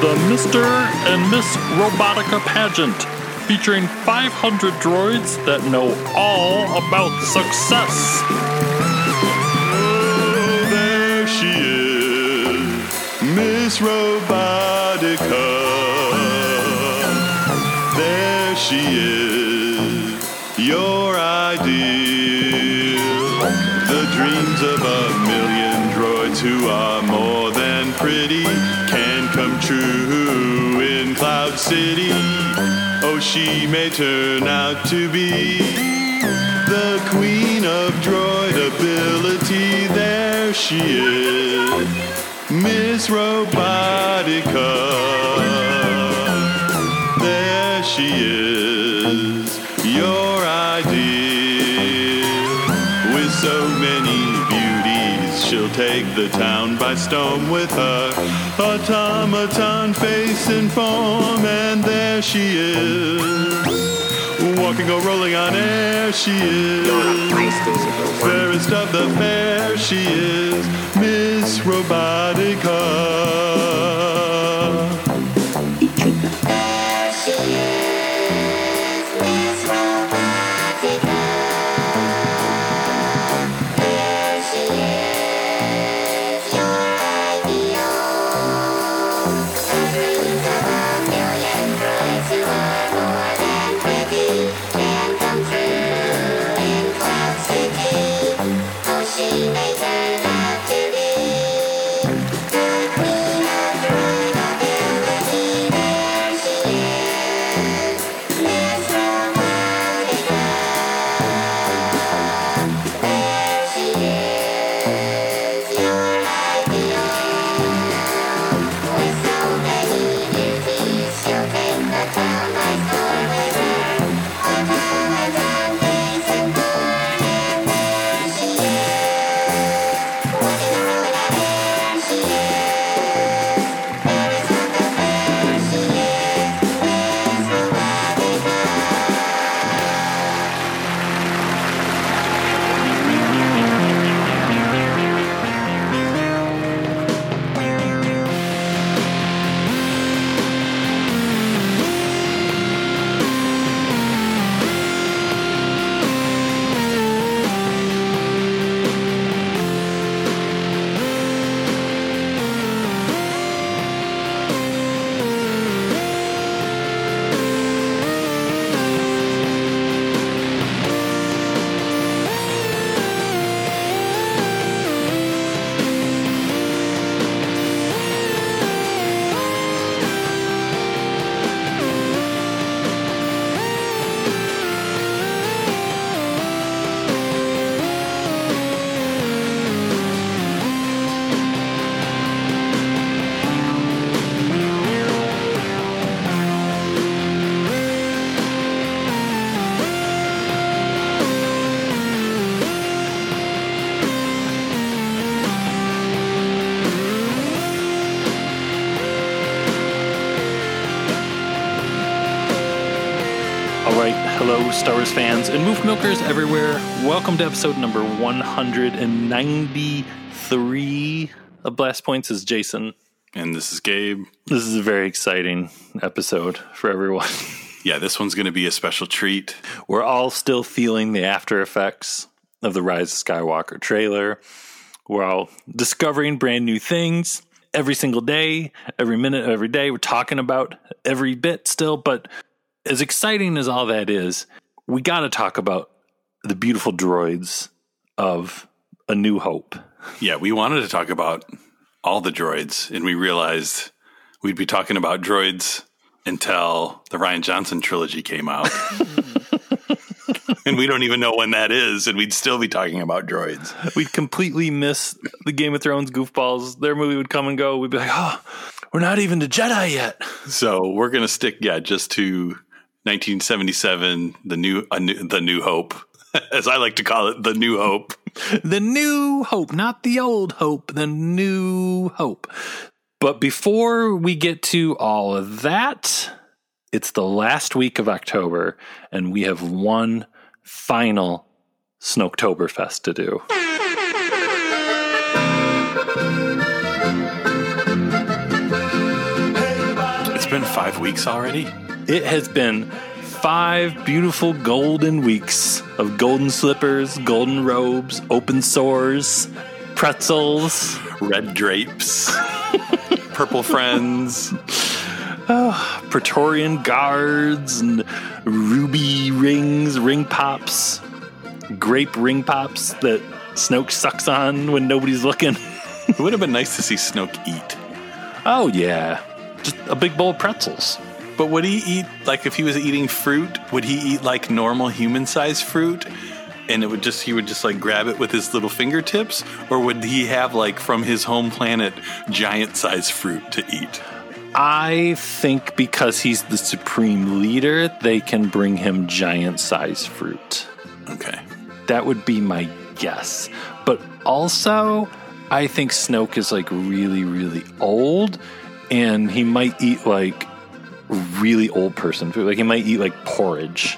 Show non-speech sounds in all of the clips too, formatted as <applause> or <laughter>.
the Mr. and Miss Robotica pageant, featuring 500 droids that know all about success. Oh, there she is, Miss Robotica. There she is, City. Oh, she may turn out to be the queen of droid ability. There she is, Miss Robotica. The town by storm with her automaton face and form. And there she is. Walking or rolling on air, she is. Fairest of the fair, she is Miss Robotica. Wars fans and Moof Milkers everywhere. Welcome to episode number 193 of Blast Points. Is Jason. And this is Gabe. This is a very exciting episode for everyone. <laughs> Yeah, this one's going to be a special treat. We're all still feeling the after effects of the Rise of Skywalker trailer. We're all discovering brand new things every single day, every minute, every day. We're talking about every bit still, but as exciting as all that is, we got to talk about the beautiful droids of A New Hope. Yeah, we wanted to talk about all the droids, and we realized we'd be talking about droids until the Rian Johnson trilogy came out. <laughs> and we don't even know when that is, and we'd still be talking about droids. We'd completely miss the Game of Thrones goofballs. Their movie would come and go. We'd be like, oh, we're not even to Jedi yet. So we're going to stick, yeah, just to 1977, the new, a new the New Hope, <laughs> as I like to call it, the New Hope. <laughs> The New Hope, not the old Hope, the New Hope. But before we get to all of that, it's the last week of October, and we have one final Snoketoberfest to do. It's been five weeks already. It has been five beautiful golden weeks of golden slippers, golden robes, open sores, pretzels, Red drapes, <laughs> purple friends. Ah, Praetorian guards, and ruby rings, ring pops, grape ring pops that Snoke sucks on when nobody's looking. It would have been nice to see Snoke eat. Oh, yeah. Just a big bowl of pretzels. But would he eat like if he was eating fruit? Would he eat like normal human-sized fruit? And it would just he would just like grab it with his little fingertips, or would he have like from his home planet giant-sized fruit to eat? I think because he's the supreme leader, they can bring him giant sized fruit. Okay. That would be my guess. But also, I think Snoke is like really, really old and he might eat like really old person food. Like he might eat like porridge.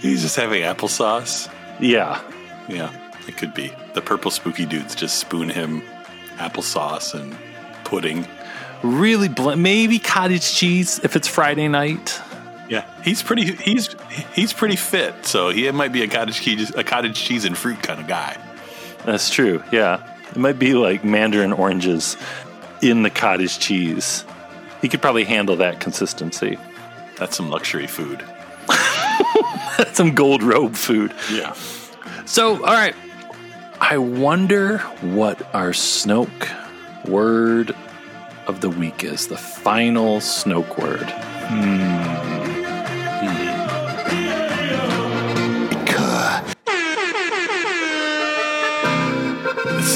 He's just having applesauce. Yeah. Yeah, it could be. The purple spooky dudes just spoon him applesauce and pudding. Really bl- maybe cottage cheese if it's Friday night. Yeah, he's pretty. He's he's pretty fit, so he might be a cottage cheese, a cottage cheese and fruit kind of guy. That's true. Yeah. It might be like mandarin oranges in the cottage cheese. He could probably handle that consistency. That's some luxury food. That's <laughs> Some gold robe food. Yeah. So, all right. I wonder what our Snoke word of the week is. The final Snoke word. It's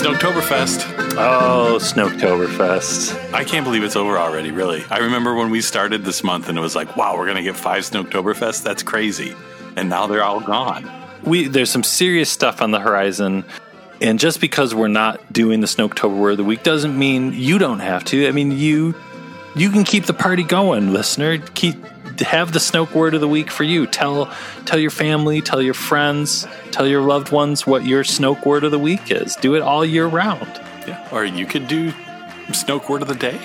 Snoketoberfest. Oh, Snoketoberfest. I can't believe it's over already. Really, I remember when we started this month, and it was like, "Wow, we're gonna get five Snoketoberfest. That's crazy." And now they're all gone. We there's some serious stuff on the horizon. And just because we're not doing the Snoketober word of the week doesn't mean you don't have to. I mean, you you can keep the party going, listener. Keep have the Snoke word of the week for you. Tell tell your family, tell your friends, tell your loved ones what your Snoke word of the week is. Do it all year round. Yeah. Or you could do Snoke word of the day.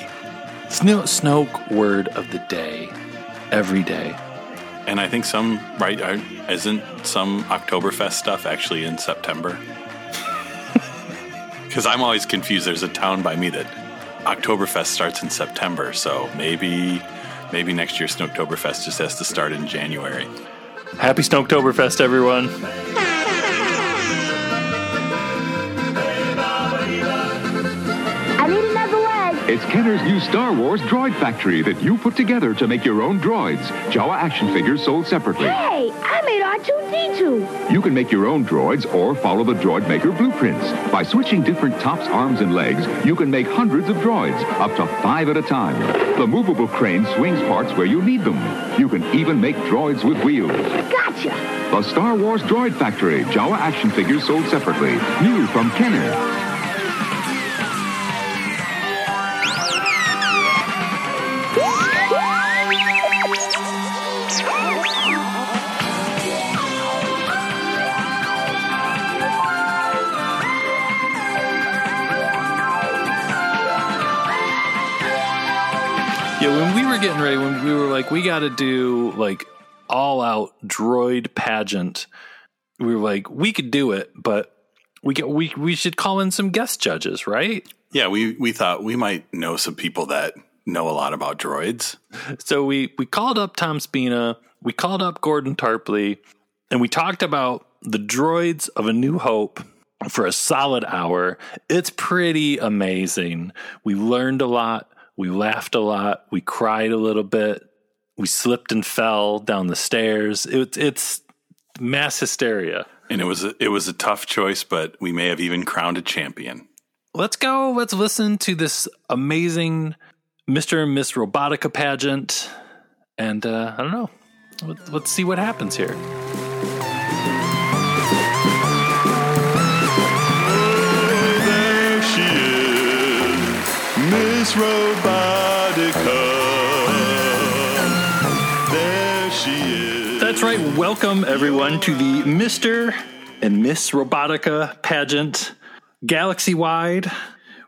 Snoke, Snoke word of the day every day. And I think some right isn't some Oktoberfest stuff actually in September? <laughs> Because I'm always confused. There's a town by me that Oktoberfest starts in September, so maybe maybe next year Snoketoberfest just has to start in January. Happy Snoketoberfest, everyone. It's Kenner's new Star Wars droid factory that you put together to make your own droids. Jawa action figures sold separately. Hey, I made R2D2. You can make your own droids or follow the droid maker blueprints. By switching different tops, arms, and legs, you can make hundreds of droids, up to five at a time. The movable crane swings parts where you need them. You can even make droids with wheels. Gotcha. The Star Wars Droid Factory. Jawa action figures sold separately. New from Kenner. Were getting ready, when we were like, we got to do like all out droid pageant, we were like, we could do it, but we get we we should call in some guest judges, right? Yeah, we we thought we might know some people that know a lot about droids. So we we called up Tom Spina, we called up Gordon Tarpley, and we talked about the droids of A New Hope for a solid hour. It's pretty amazing. We learned a lot, we laughed a lot, we cried a little bit, we slipped and fell down the stairs. It, it's mass hysteria. And it was a, it was a tough choice, but we may have even crowned a champion. Let's go. Let's listen to this amazing Mr. and Miss Robotica pageant. And uh, I don't know. Let- Let's see what happens here. Miss Robotica. There she is. That's right. Welcome, everyone, to the Mr. and Miss Robotica pageant, galaxy wide.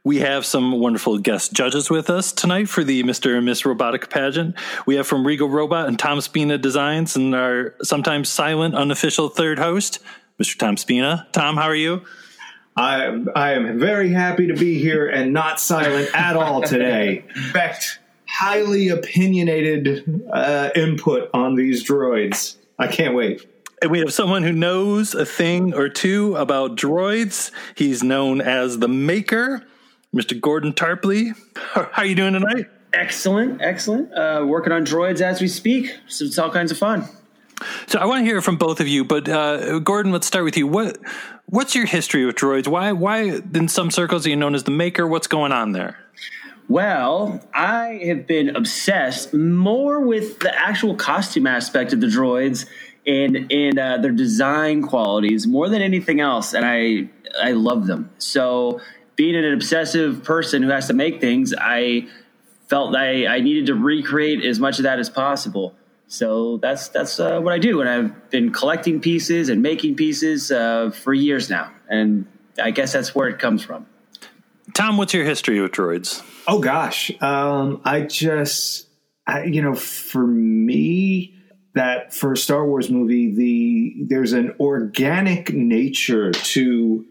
We have some wonderful guest judges with us tonight for the Mr. and Miss Robotica pageant. We have from Regal Robot and Tom Spina Designs and our sometimes silent, unofficial third host, Mr. Tom Spina. Tom, how are you? I, I am very happy to be here and not silent at all today. <laughs> In fact, highly opinionated uh, input on these droids. I can't wait. And we have someone who knows a thing or two about droids. He's known as the Maker, Mr. Gordon Tarpley. <laughs> How are you doing tonight? Excellent, excellent. Uh, working on droids as we speak, so it's all kinds of fun. So I want to hear from both of you, but uh, Gordon, let's start with you. What what's your history with droids? Why why in some circles are you known as the Maker? What's going on there? Well, I have been obsessed more with the actual costume aspect of the droids and and uh, their design qualities more than anything else, and I I love them. So being an obsessive person who has to make things, I felt I, I needed to recreate as much of that as possible. So that's that's uh, what I do, and I've been collecting pieces and making pieces uh, for years now, and I guess that's where it comes from. Tom, what's your history with droids? Oh gosh, um, I just, I, you know, for me, that for a Star Wars movie, the there's an organic nature to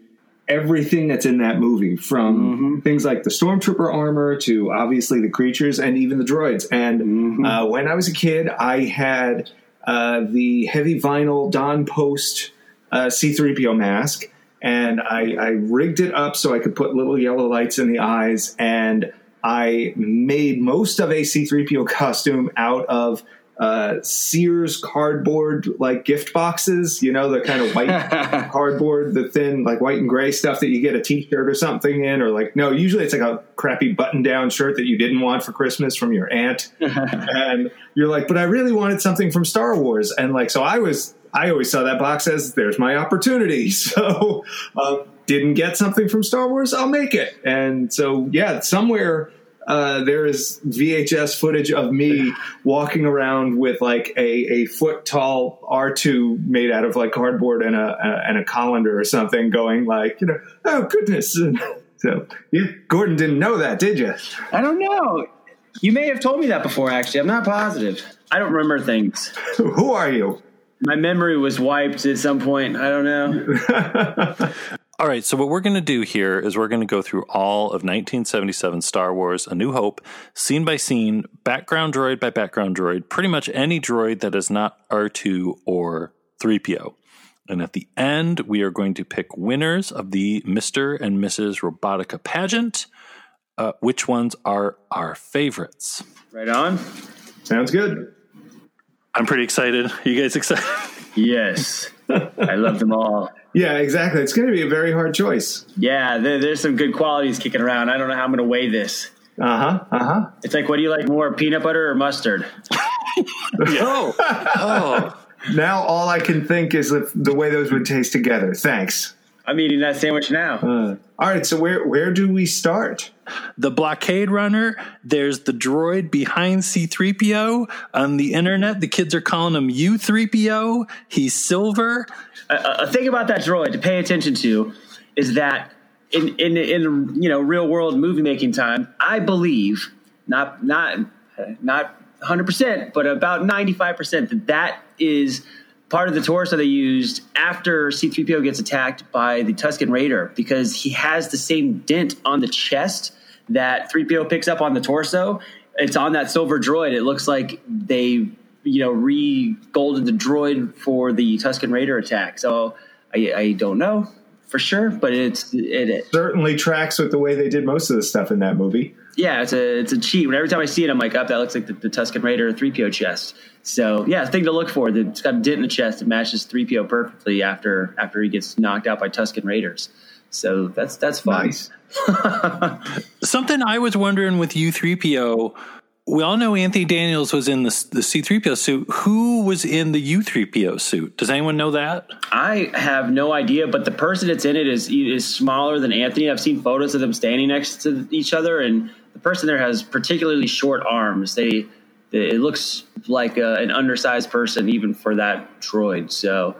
everything that's in that movie, from mm-hmm. things like the stormtrooper armor to obviously the creatures and even the droids. And mm-hmm. uh, when I was a kid, I had uh, the heavy vinyl Don Post uh, C3PO mask, and I, I rigged it up so I could put little yellow lights in the eyes, and I made most of a C3PO costume out of uh, Sears cardboard like gift boxes, you know, the kind of white <laughs> cardboard, the thin like white and gray stuff that you get a t-shirt or something in, or like no, usually it's like a crappy button-down shirt that you didn't want for Christmas from your aunt, <laughs> and you're like, but I really wanted something from Star Wars, and like so I was, I always saw that box as there's my opportunity, <laughs> so um, didn't get something from Star Wars, I'll make it, and so yeah, somewhere uh, there is VHS footage of me walking around with like a, a foot tall R2 made out of like cardboard and a, a, and a colander or something going like, you know, oh goodness. <laughs> so you, Gordon didn't know that, did you? I don't know. You may have told me that before, actually. I'm not positive. I don't remember things. Who are you? My memory was wiped at some point. I don't know. <laughs> All right, so what we're going to do here is we're going to go through all of 1977 Star Wars A New Hope, scene by scene, background droid by background droid, pretty much any droid that is not R2 or 3PO. And at the end, we are going to pick winners of the Mr. and Mrs. Robotica pageant. Uh, which ones are our favorites? Right on. Sounds good. I'm pretty excited. Are you guys excited? Yes. I love them all. Yeah, exactly. It's going to be a very hard choice. Yeah, there, there's some good qualities kicking around. I don't know how I'm going to weigh this. Uh huh. Uh huh. It's like, what do you like more, peanut butter or mustard? <laughs> oh, oh. Now all I can think is the way those would taste together. Thanks. I'm eating that sandwich now. Uh, all right, so where where do we start? The blockade runner. There's the droid behind C3PO on the internet. The kids are calling him U3PO. He's silver. A, a thing about that droid to pay attention to is that in in in you know real world movie making time, I believe not not not 100 percent, but about 95 percent that that is part of the torso they used after C3PO gets attacked by the Tusken Raider because he has the same dent on the chest that 3PO picks up on the torso. It's on that silver droid. It looks like they, you know, re golded the droid for the Tusken Raider attack. So I, I don't know for sure, but it's it, it certainly tracks with the way they did most of the stuff in that movie. Yeah, it's a it's a cheat. When every time I see it, I'm like, up oh, that looks like the, the Tusken Raider 3PO chest. So yeah, thing to look for. It's got a dent in the chest. It matches 3PO perfectly after after he gets knocked out by Tusken Raiders. So that's that's fun. Nice. <laughs> Something I was wondering with U3PO. We all know Anthony Daniels was in the, the C3PO suit. Who was in the U3PO suit? Does anyone know that? I have no idea, but the person that's in it is is smaller than Anthony. I've seen photos of them standing next to each other, and the person there has particularly short arms. They it looks like a, an undersized person even for that droid. So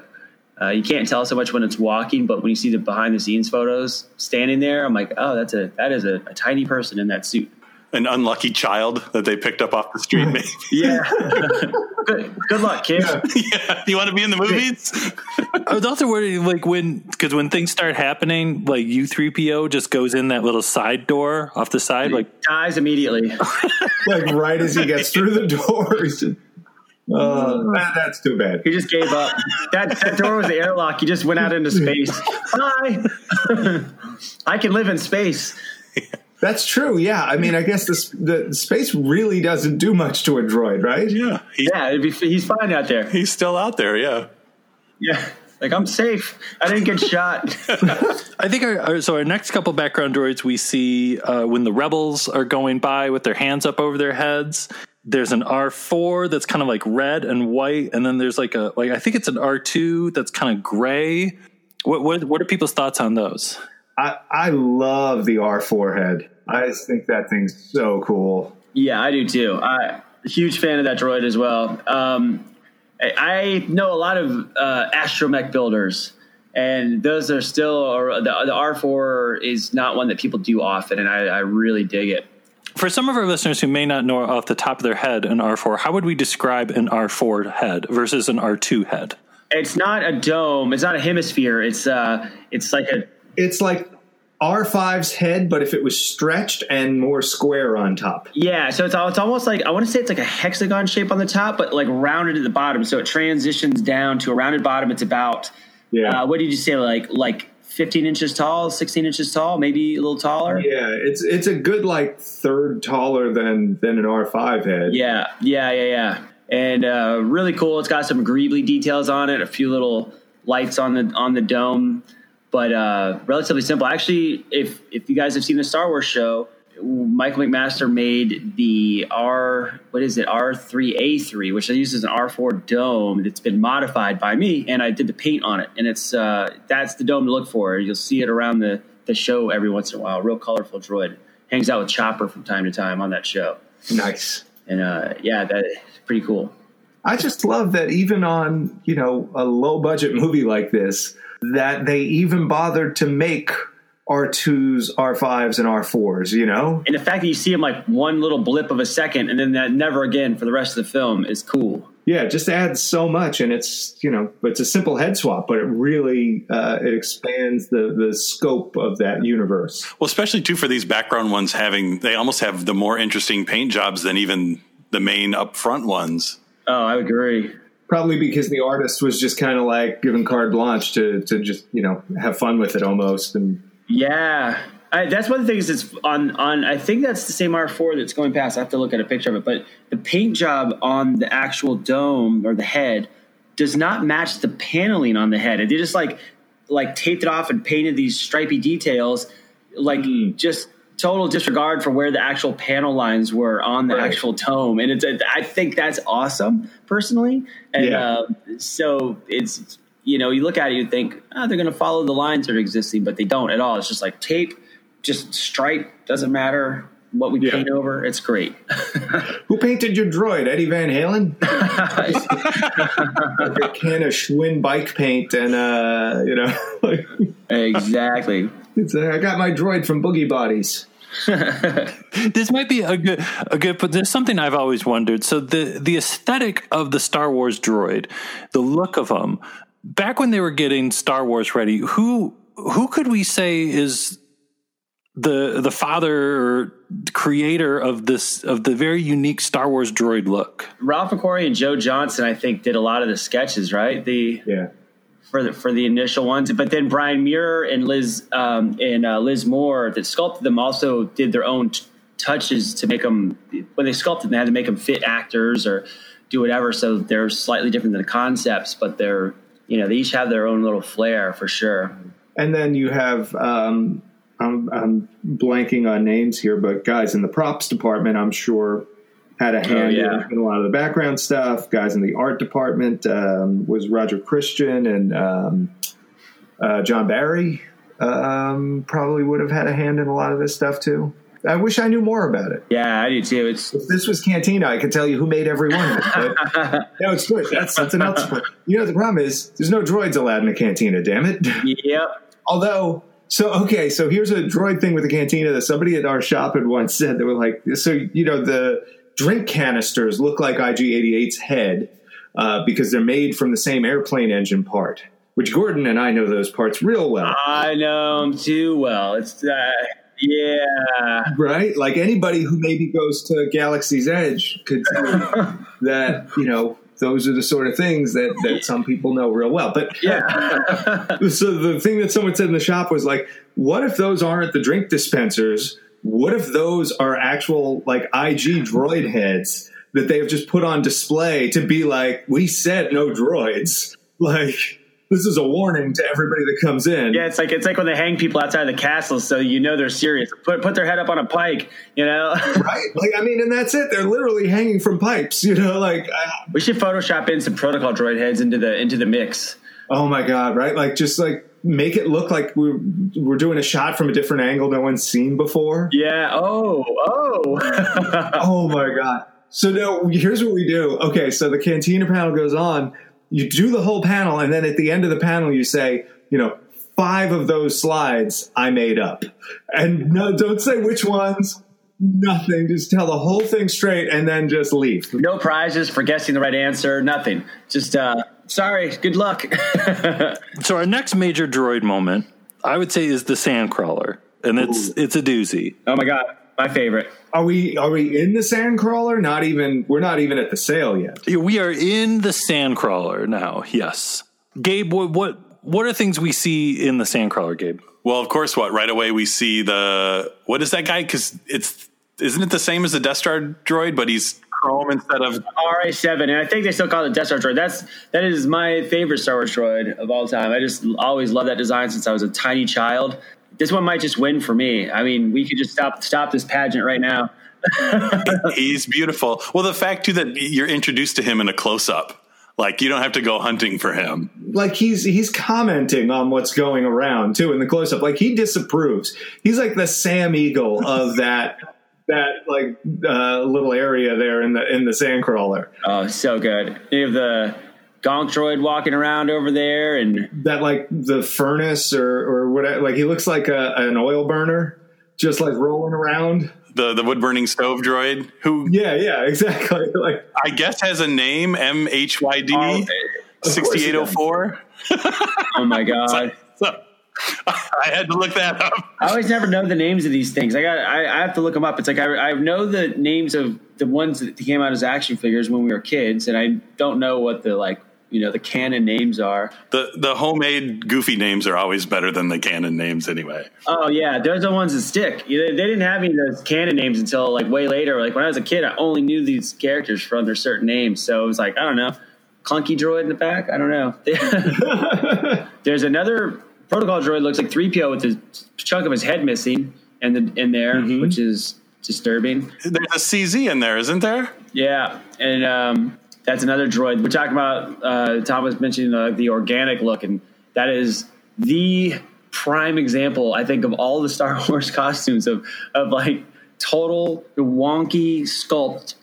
Uh, you can't tell so much when it's walking, but when you see the behind the scenes photos standing there, I'm like, oh, that's a that is a, a tiny person in that suit. An unlucky child that they picked up off the street, maybe. <laughs> Yeah. <laughs> good, good luck, kid. yeah. You want to be in the movies? I was also worried, like when because when things start happening, like U three PO just goes in that little side door off the side, like Dies immediately. <laughs> like right as he gets through the door. he's Uh, that- that's too bad. He just gave up. That, that door was the airlock. He just went out into space. Bye. I can live in space. That's true. Yeah, I mean, I guess this, the space really doesn't do much to a droid, right? yeah. He, Yeah, it'd be, he's fine out there. He's still out there, yeah. Yeah. Like, I'm safe. I didn't get shot. <laughs> I think our, our so our next couple background droids we see uh, when the rebels are going by with their hands up over their heads. There's an R four that's kind of like red and white, and then there's like a like I think it's an R two that's kind of gray. What what what are people's thoughts on those? I, I love the R4 head. I just think that thing's so cool. Yeah, I do too. I huge fan of that droid as well. Um, I, I know a lot of uh, astromech builders, and those are still or the, the R4 is not one that people do often, and I, I really dig it. For some of our listeners who may not know off the top of their head an R4, how would we describe an R4 head versus an R2 head? It's not a dome. It's not a hemisphere. It's uh, it's like a It's like R5's head, but if it was stretched and more square on top. Yeah, so it's it's almost like I want to say it's like a hexagon shape on the top, but like rounded at the bottom. So it transitions down to a rounded bottom. It's about Yeah. uh, what did you say? Like like fifteen inches tall, sixteen inches tall, maybe a little taller. Yeah, it's it's a good like third taller than than an R5 head. Yeah, yeah, yeah, yeah. And uh, really cool. It's got some greebly details on it, a few little lights on the on the dome, but uh, relatively simple. Actually, if if you guys have seen the Star Wars show, Michael McMaster made the R what is it R three A three, which I use as an R four dome that's been modified by me, and I did the paint on it, and it's uh, that's the dome to look for. You'll see it around the the show every once in a while. Real colorful droid hangs out with Chopper from time to time on that show. Nice. And uh, yeah, that's pretty cool. I just love that even on, you know, a low budget <laughs> movie like this, that they even bothered to make R2s, R5s, and R4s, you know? And the fact that you see them like one little blip of a second and then that never again for the rest of the film is cool. Yeah, it just adds so much, and it's you know, it's a simple head swap, but it really uh, it expands the the scope of that universe. Well, especially too for these background ones having they almost have the more interesting paint jobs than even the main upfront ones. Oh, I agree. Probably because the artist was just kind of like given carte blanche to to just you know have fun with it almost, and Yeah. I, that's one of the things that's on, on, I think that's the same R4 that's going past. I have to look at a picture of it, but the paint job on the actual dome or the head does not match the paneling on the head. They just like, like taped it off and painted these stripy details, like mm-hmm. just total disregard for where the actual panel lines were on the Right. actual dome. And it's, I think that's awesome personally. And, Yeah. uh, so it's, you know, you look at it, you think, oh, they're going to follow the lines that are existing, but they don't at all. It's just like tape, just stripe, doesn't matter what we Yeah. paint over. It's great. <laughs> who painted your droid? Eddie Van Halen. <laughs> A can of Schwinn bike paint, and uh, you know, <laughs> exactly. it's, uh, I got my droid from Boogie Bodies. <laughs> this might be a good a good but there's something I've always wondered. So the the aesthetic of the Star Wars droid, the look of them, back when they were getting Star Wars ready, who who could we say is the the father or creator of this of the very unique Star Wars droid look? Ralph McQuarrie and Joe Johnston, I think, did a lot of the sketches, right? The Yeah. For the for the initial ones, but then Brian Muir and Liz um, and uh, Liz Moore that sculpted them also did their own t- touches to make them when they sculpted them, they had to make them fit actors or do whatever. So they're slightly different than the concepts, but they're you know they each have their own little flair for sure. And then you have, um, I'm, I'm blanking on names here, but guys in the props department, I'm sure, had a hand yeah. in, in a lot of the background stuff. Guys in the art department um, was Roger Christian and um, uh, John Barry. Um, probably would have had a hand in a lot of this stuff too. I wish I knew more about it. Yeah, I do too. It's If this was Cantina, I could tell you who made every one of it. But <laughs> no, it's good. That's something else. But you know, the problem is there's no droids allowed in a cantina. Damn it. yep. Although, so okay, so here's a droid thing with the cantina that somebody at our shop had once said. They were like, so you know, the drink canisters look like IG88's head uh, because they're made from the same airplane engine part. Which Gordon and I know those parts real well, I know them too well. It's uh, yeah. right? Like anybody who maybe goes to Galaxy's Edge could say <laughs> that you know those are the sort of things that that some people know real well. But Yeah. <laughs> so the thing that someone said in the shop was like, what if those aren't the drink dispensers? What if those are actual like IG droid heads that they have just put on display to be like, we said no droids. <laughs> Like this is a warning to everybody that comes in. Yeah, it's like it's like when they hang people outside the castle, so you know they're serious. Put put their head up on a pike, you know. <laughs> Right? Like I mean, and that's it. They're literally hanging from pipes, <laughs> you know, like we should Photoshop in some protocol droid heads into the into the mix. oh my god, right? Like just like make it look like we're we're doing a shot from a different angle no one's seen before. Yeah. Oh. Oh. <laughs> oh my god. So now here's what we do. Okay, so the cantina panel goes on. You do the whole panel, and then at the end of the panel, you say, you know, five of those slides I made up, and no, don't say which ones. Nothing. Just tell the whole thing straight, and then just leave. no prizes for guessing the right answer. Nothing. Just uh, sorry. Good luck. <laughs> So our next major droid moment, I would say, is the Sandcrawler, and it's it's a doozy. oh my god, my favorite. Are we? Are we in the sandcrawler? Not even. We're not even at the sale yet. We are in the Sandcrawler now. Yes, Gabe. What what what are things we see in the Sandcrawler, Gabe? Well, of course, what right away we see the what is that guy? Because it's isn't it the same as the Death Star droid, but he's chrome instead of RA seven, and I think they still call it Death Star droid. That's that is my favorite Star Wars droid of all time. I just always loved that design since I was a tiny child. This one might just win for me. I mean, we could just stop stop this pageant right now. <laughs> he's beautiful. Well, the fact too that you're introduced to him in a close up, like you don't have to go hunting for him. Like he's he's commenting on what's going around too in the close up. Like he disapproves. He's like the Sam Eagle of that that like uh, little area there in the in the sandcrawler. Oh, so good. You have the Gonk droid walking around over there, and That like the furnace or or whatever. Like he looks like a, an oil burner, just like rolling around. The the wood burning stove droid, who Yeah, yeah, exactly. <laughs> Like I guess has a name M H Y Oh, D sixty eight oh four. oh my <laughs> god. So <laughs> I had to look that up. I always never know the names of these things. I got. I, I have to look them up. It's like I, I know the names of the ones that came out as action figures when we were kids, and I don't know what the like you know the canon names are. The the homemade goofy names are always better than the canon names anyway. Oh yeah, those are the ones that stick. They, they didn't have any of those canon names until like way later. Like when I was a kid, I only knew these characters from their certain names. So it was like I don't know, clunky droid in the back. I don't know. <laughs> <laughs> There's another protocol droid looks like three PO with a chunk of his head missing and the, in there, which is disturbing. There's a CZ in there, isn't there? Yeah, and um, that's another droid. We're talking about. Uh, Tom was mentioning the, the organic look, and that is the prime example, I think, of all the Star <laughs> Wars costumes of of like total wonky sculpt.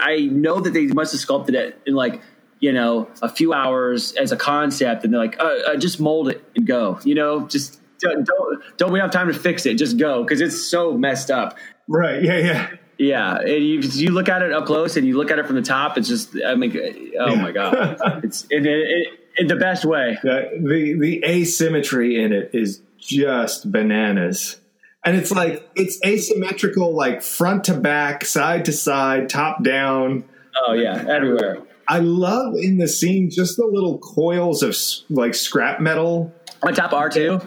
I know that they must have sculpted it in like you know a few hours as a concept, and they're like, uh, uh, just mold it and go. You know, just don't don't, don't we have time to fix it? Just go because it's so messed up. right, yeah, yeah. Yeah, and you you look at it up close and you look at it from the top. It's just, I mean, oh my god, <laughs> it's in, the best way. The, the the asymmetry in it is just bananas. And it's like it's asymmetrical like front to back, side to side, top down. Oh yeah, everywhere. I love in the scene just the little coils of like scrap metal On top R two,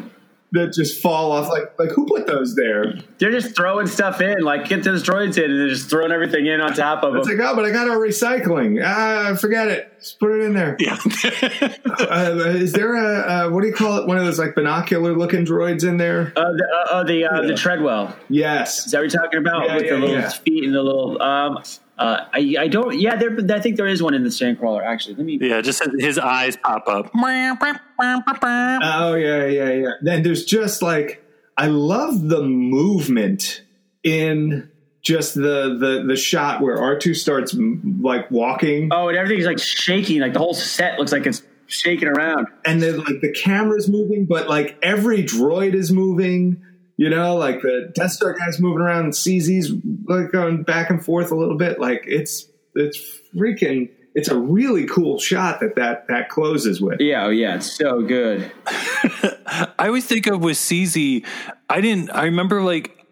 that just fall off like like who put those there? they're just throwing stuff in, like get those droids in, and they're just throwing everything in on top of It's them. like, oh, but I got our recycling. Ah, forget it. Just put it in there. Yeah. <laughs> Uh, is there a uh, what do you call it? One of those like binocular looking droids in there? Uh, the, uh, uh, the uh, the Treadwell. Yes. Is that what you're talking about Yeah, with yeah, the little yeah. feet and the little? Um, uh, I I don't. Yeah, there. I think there is one in the Sandcrawler. Actually, let me. Yeah, just his eyes pop up. Oh yeah, yeah, yeah. Then there's just like I love the movement in just the the the shot where R2 starts like walking Oh, and everything's like shaking. Like the whole set looks like it's shaking around. and then like the camera's moving, but like every droid is moving. You know, like the Death Star guy's moving around, and CZ's like going back and forth a little bit. Like it's it's freaking. It's a really cool shot that that that closes with. Yeah, oh yeah, it's so good. <laughs> I always think of with CZ. I didn't. I remember like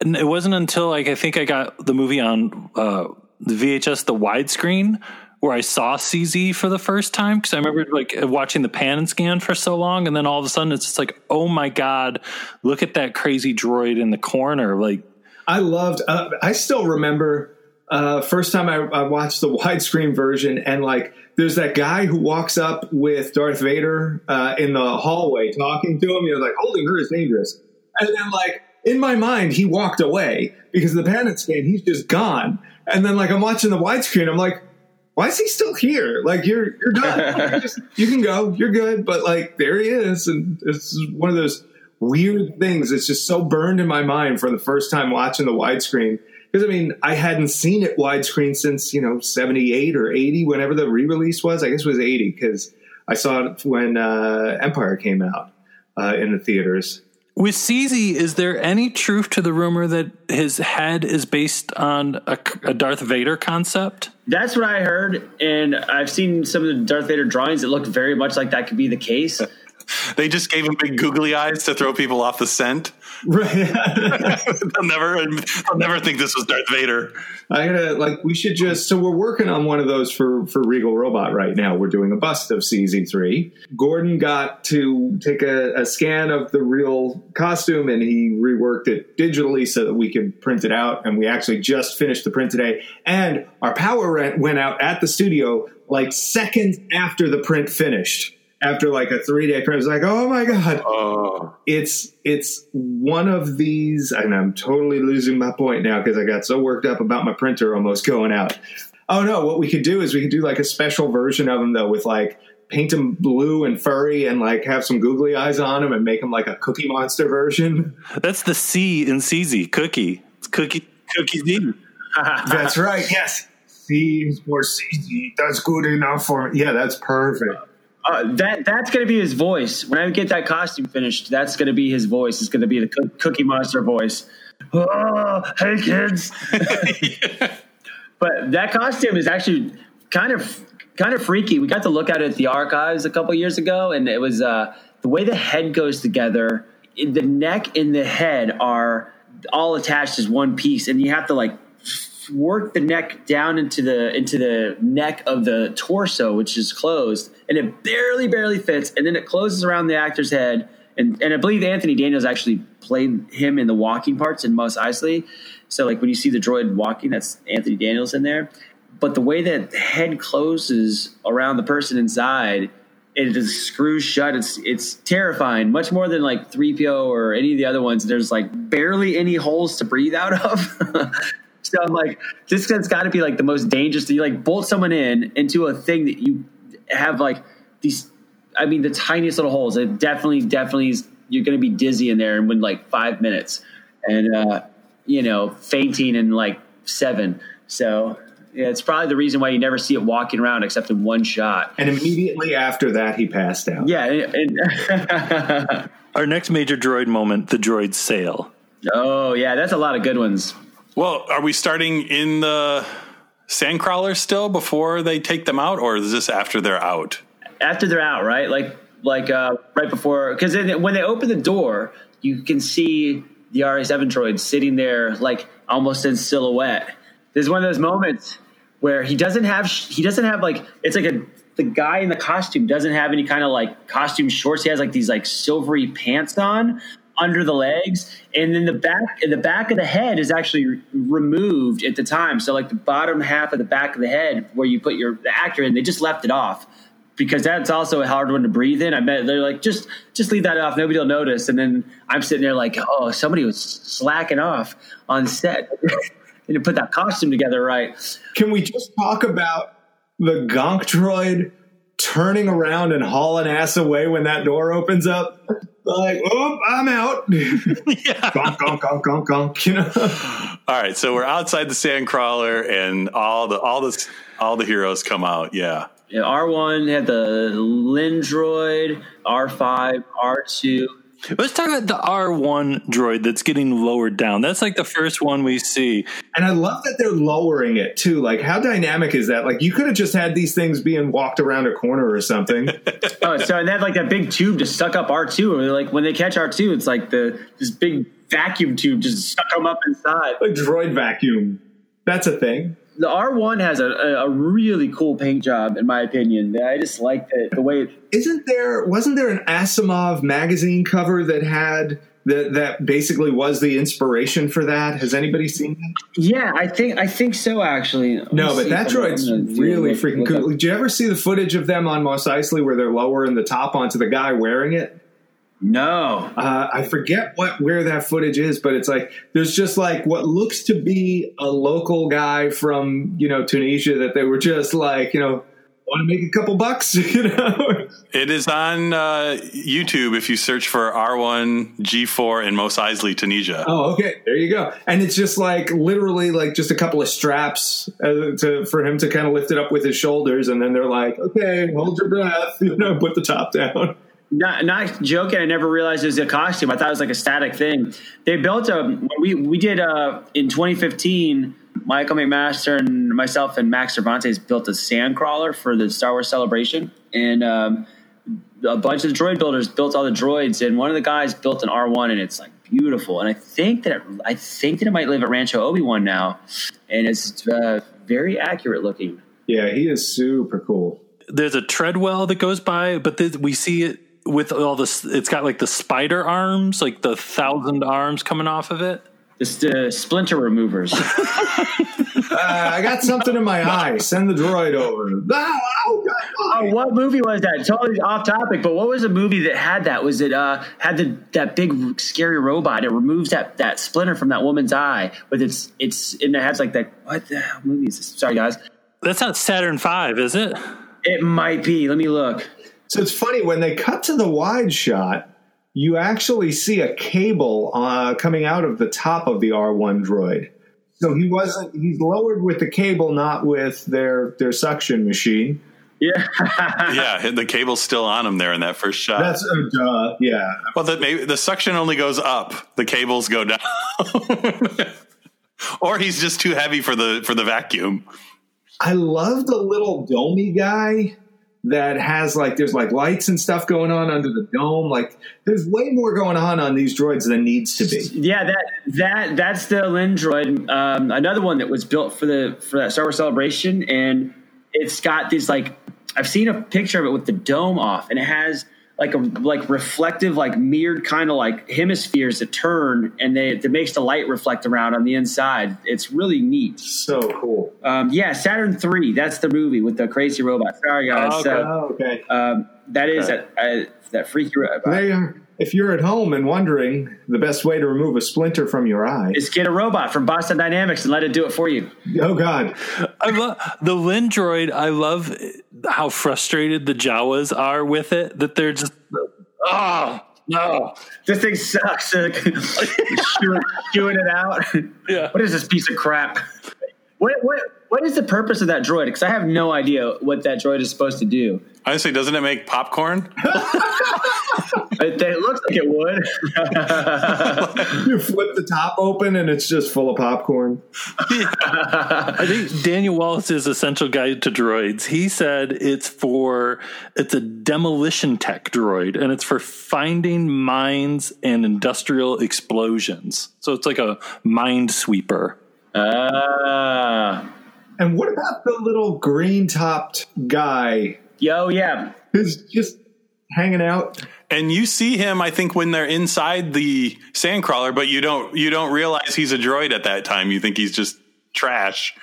it wasn't until like I think I got the movie on uh, the VHS, the widescreen, where I saw CZ for the first time because I remember like watching the pan and scan for so long, and then all of a sudden it's just like, oh my god, look at that crazy droid in the corner, like. I loved. Uh, I still remember uh, first time I, I watched the widescreen version, and like there's that guy who walks up with Darth Vader uh, in the hallway talking to him. You know, like holding her is dangerous, and then like in my mind he walked away because the pan and scan he's just gone, and then like I'm watching the widescreen, I'm like. Why is he still here? Like you're you're done. <laughs> you, just, you can go. You're good. But like there he is, and it's one of those weird things. It's just so burned in my mind for the first time watching the widescreen. Because I mean, I hadn't seen it widescreen since you know '78 or '80, whenever the re-release was. I guess it was '80 because I saw it when uh, Empire came out uh, in the theaters. With CZ, is there any truth to the rumor that his head is based on a, a Darth Vader concept? That's what I heard, and I've seen some of the Darth Vader drawings. that looked very much like that could be the case. <laughs> They just gave him big googly eyes to throw people off the scent. Right. <laughs> they'll never, they'll never think this was Darth Vader. I gotta like we should just so we're working on one of those for for Regal Robot right now. We're doing a bust of CZ3. Gordon got to take a, a scan of the real costume and he reworked it digitally so that we could print it out. And we actually just finished the print today. And our power rent went out at the studio like seconds after the print finished. After like a three day print, it was like, oh my god! Oh, it's it's one of these and i'm totally losing my point now because i got so worked up about my printer almost going out. Oh no what we could do is we could do like a special version of them though with like paint them blue and furry and like have some googly eyes on them and make them like a cookie monster version. That's the C in CZ, cookie. It's cookie, cookie Z. <laughs> that's right yes. See more cz that's good enough for me. Yeah that's perfect Uh, that that's going to be his voice. When I get that costume finished, that's going to be his voice. It's going to be the coo- Cookie Monster voice. Oh, hey kids! <laughs> but that costume is actually kind of kind of freaky. We got to look at it at the archives a couple years ago, and it was uh, the way the head goes together. The neck and the head are all attached as one piece, and you have to like work the neck down into the into the neck of the torso, which is closed, and it barely barely fits, and then it closes around the actor's head. And, and I believe Anthony Daniels actually played him in the walking parts in Mos Eisley. So like when you see the droid walking, that's Anthony Daniels in there. But the way that the head closes around the person inside, it just screws shut. It's it's terrifying, much more than like 3PO or any of the other ones. There's like barely any holes to breathe out of. <laughs> So I'm like, this has got to be like the most dangerous. You like bolt someone in into a thing that you have like these. I mean, the tiniest little holes. It definitely, definitely, is, you're going to be dizzy in there and when like five minutes, and uh, you know, fainting in like seven. So yeah, it's probably the reason why you never see it walking around except in one shot. and immediately after that he passed out Yeah. and- <laughs> Our next major droid moment, the droid sale. oh yeah, that's a lot of good ones. Well, are we starting in the sandcrawler still before they take them out, or is this after they're out? after they're out, right? Like like uh, right before, because when they open the door, you can see the RA-7 droid sitting there, like almost in silhouette. There's one of those moments where he doesn't have he doesn't have like it's like a the guy in the costume doesn't have any kind of like costume shorts. He has like these like silvery pants on under the legs, and then the back the back of the head is actually removed at the time. So like the bottom half of the back of the head where you put your the actor in, they just left it off because that's also a hard one to breathe in. I bet they're like, just just leave that off. Nobody will notice. And then I'm sitting there like, oh, somebody was slacking off on set <laughs> and to put that costume together right. Can we just talk about the Gonk droid turning around and hauling ass away when that door opens up? Like, oh, I'm out. <laughs> yeah. gonk, gonk, gonk, gonk, gonk. You know. All right, so we're outside the sandcrawler, and all the all the all the heroes come out. Yeah, Yeah, R1 had the LIN droid, R5, R2. Let's talk about the R1 droid that's getting lowered down. That's like the first one we see. And I love that they're lowering it too. Like, how dynamic is that? Like, you could have just had these things being walked around a corner or something. <laughs> Oh, so and they had like that big tube to suck up R2. Or like when they catch R2, it's like the this big vacuum tube just stuck them up inside. a droid vacuum. That's a thing. The R1 has a, a, really cool paint job, in my opinion. I just like the, the way it, Isn't there? Wasn't there an Asimov magazine cover that had that that basically was the inspiration for that? Has anybody seen that? Yeah, I think I think so. Actually, Let me No, but that droid's I'm gonna do really freaking cool. Did you ever see the footage of them on Mos Eisley where they're lowering the top onto the guy wearing it? No, Uh, I forget what where that footage is, but it's like there's just like what looks to be a local guy from you know Tunisia that they were just like you know want to make a couple bucks, <laughs> you know. it is on uh, YouTube if you search for R1 G4 in Mos Eisley, Tunisia. Oh, okay. There you go. And it's just like literally like just a couple of straps uh, to for him to kind of lift it up with his shoulders, and then they're like, "Okay, hold your breath," <laughs> you know, put the top down. Not not joking. I never realized it was a costume. I thought it was like a static thing. They built a we we did uh in 2015. Michael McMaster and myself and Max Cervantes built a sand crawler for the Star Wars celebration, and um, a bunch of the droid builders built all the droids, and one of the guys built an R1, and it's like beautiful. And I think that it, I think that it might live at Rancho Obi Wan now, and it's uh, very accurate looking. Yeah, he is super cool. There's a treadwell that goes by, but this, we see it with all this. It's got like the spider arms, like the thousand arms coming off of it. This the splinter removers. <laughs> Uh, I got something in my eye. Send the droid over. Ah, oh, Oh, what movie was that? Totally off topic, but what was the movie that had that? Was it uh had the that big scary robot? It removes that that splinter from that woman's eye with its its and it has like that. What the hell movie is this? Sorry, guys. That's not Saturn Five, is it? It might be. Let me look. So it's funny when they cut to the wide shot, you actually see a cable uh, coming out of the top of the R1 droid. So he wasn't. He's lowered with the cable, not with their their suction machine. Yeah, yeah, the cable's still on him there in that first shot. That's uh, duh, yeah. well, the, maybe the suction only goes up; the cables go down. <laughs> or he's just too heavy for the for the vacuum. I love the little domey guy that has like there's like lights and stuff going on under the dome. Like there's way more going on on these droids than needs to be. yeah. That that that's the LIN droid. Um, another one that was built for the for that Star Wars celebration, and it's got these like I've seen a picture of it with the dome off, and it has like a like reflective, like mirrored kind of like hemispheres that turn, and they it makes the light reflect around on the inside. It's really neat. So cool. Um, yeah, Saturn Three. That's the movie with the crazy robot. Sorry guys. Okay. So, Oh, okay. um, that is that uh, that freaky robot. They are, if you're at home and wondering the best way to remove a splinter from your eye, Is get a robot from Boston Dynamics and let it do it for you. oh god, I love the LIN droid. I love how frustrated the Jawas are with it. That they're just, oh no, This thing sucks. <laughs> chewing, chewing it out. Yeah. What is this piece of crap? What what what is the purpose of that droid? Because I have no idea what that droid is supposed to do. Honestly, doesn't it make popcorn? <laughs> It, it looks like it would. <laughs> you flip the top open and it's just full of popcorn. I think Daniel Wallace's essential guide to droids. He said it's for it's a demolition tech droid, and it's for finding mines and industrial explosions. So it's like a mind sweeper. Ah. And what about the little green topped guy yo, yeah. who's just hanging out? And you see him, I think, when they're inside the sandcrawler, but you don't you don't realize he's a droid at that time. You think he's just trash.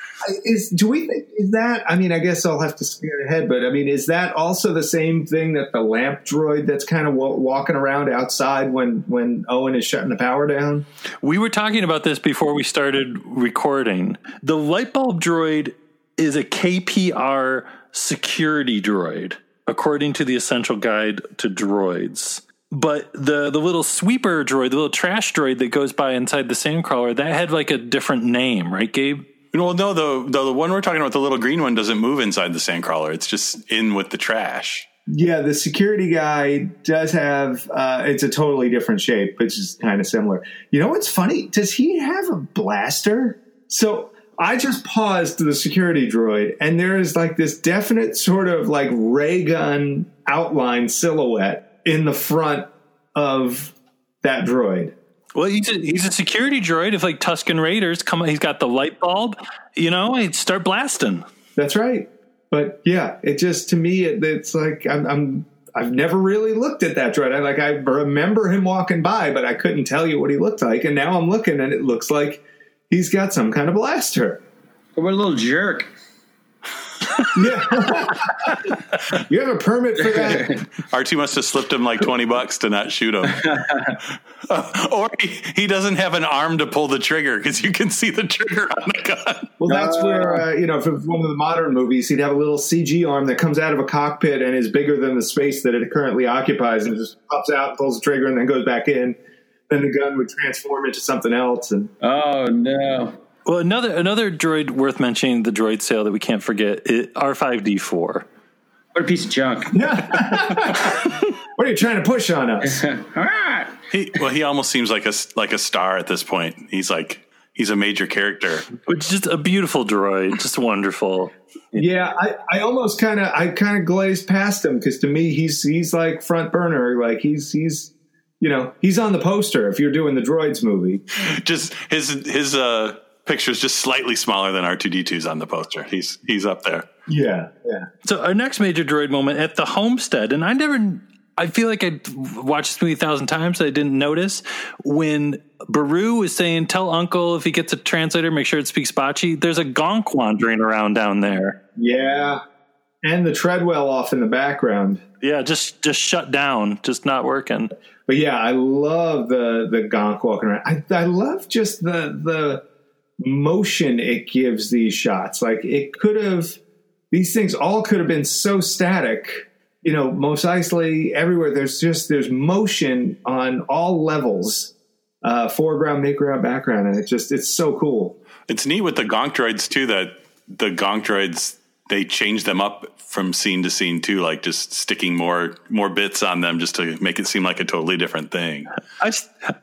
Is do we think is that? I mean, I guess I'll have to scare ahead, but I mean, is that also the same thing that the lamp droid that's kind of wa- walking around outside when when Owen is shutting the power down? We were talking about this before we started recording. The light bulb droid is a KPR security droid, according to the Essential Guide to Droids. But the the little sweeper droid, the little trash droid that goes by inside the sandcrawler, that had like a different name, right, Gabe? Well, no, the, the the one we're talking about, the little green one, doesn't move inside the sandcrawler. It's just in with the trash. Yeah, the security guy does have. Uh, it's a totally different shape, which is kind of similar. You know what's funny? Does he have a blaster? So I just paused the security droid, and there is like this definite sort of like ray gun outline silhouette in the front of that droid. Well, he's a, he's a security droid. If like Tusken Raiders come, he's got the light bulb. You know, he'd start blasting. That's right. But yeah, it just to me, it, it's like I'm, I'm I've never really looked at that droid. I like I remember him walking by, but I couldn't tell you what he looked like. And now I'm looking, and it looks like he's got some kind of blaster. What a little jerk. Yeah, <laughs> you have a permit for that? <laughs> R2 must have slipped him like 20 bucks to not shoot him. Uh, <laughs> or he, he doesn't have an arm to pull the trigger because you can see the trigger on the gun. Well, that's where uh, you know, if it was one of the modern movies, he'd have a little CG arm that comes out of a cockpit and is bigger than the space that it currently occupies, and just pops out, pulls the trigger, and then goes back in. Then the gun would transform into something else, and Oh no. Well, another another droid worth mentioning, the droid sale that we can't forget, R five D four. What a piece of junk. <laughs> what are you trying to push on us? <laughs> All right. He, well, he almost seems like a like a star at this point. He's like he's a major character. Which is just a beautiful droid, just wonderful. Yeah, I, I almost kind of I kind of glazed past him because to me he's he's like front burner, like he's he's you know he's on the poster if you're doing the droids movie. Just his his uh, picture is just slightly smaller than R two D 2s on the poster. He's he's up there. Yeah, yeah. So our next major droid moment at the homestead, and I never, I feel like I watched this movie a thousand times. I didn't notice when Beru was saying, "Tell Uncle if he gets a translator, make sure it speaks Bocce." There's a gonk wandering around down there. Yeah, and the treadwell off in the background. Yeah, just just shut down, just not working. But yeah, I love the the gonk walking around. I, I love just the the motion it gives these shots. Like it could have these things all could have been so static. You know, Mos Eisley everywhere. There's just there's motion on all levels, uh, foreground, midground, background, and it just it's so cool. It's neat with the gonk droids too that the gonk droids they change them up from scene to scene too, like just sticking more more bits on them just to make it seem like a totally different thing. I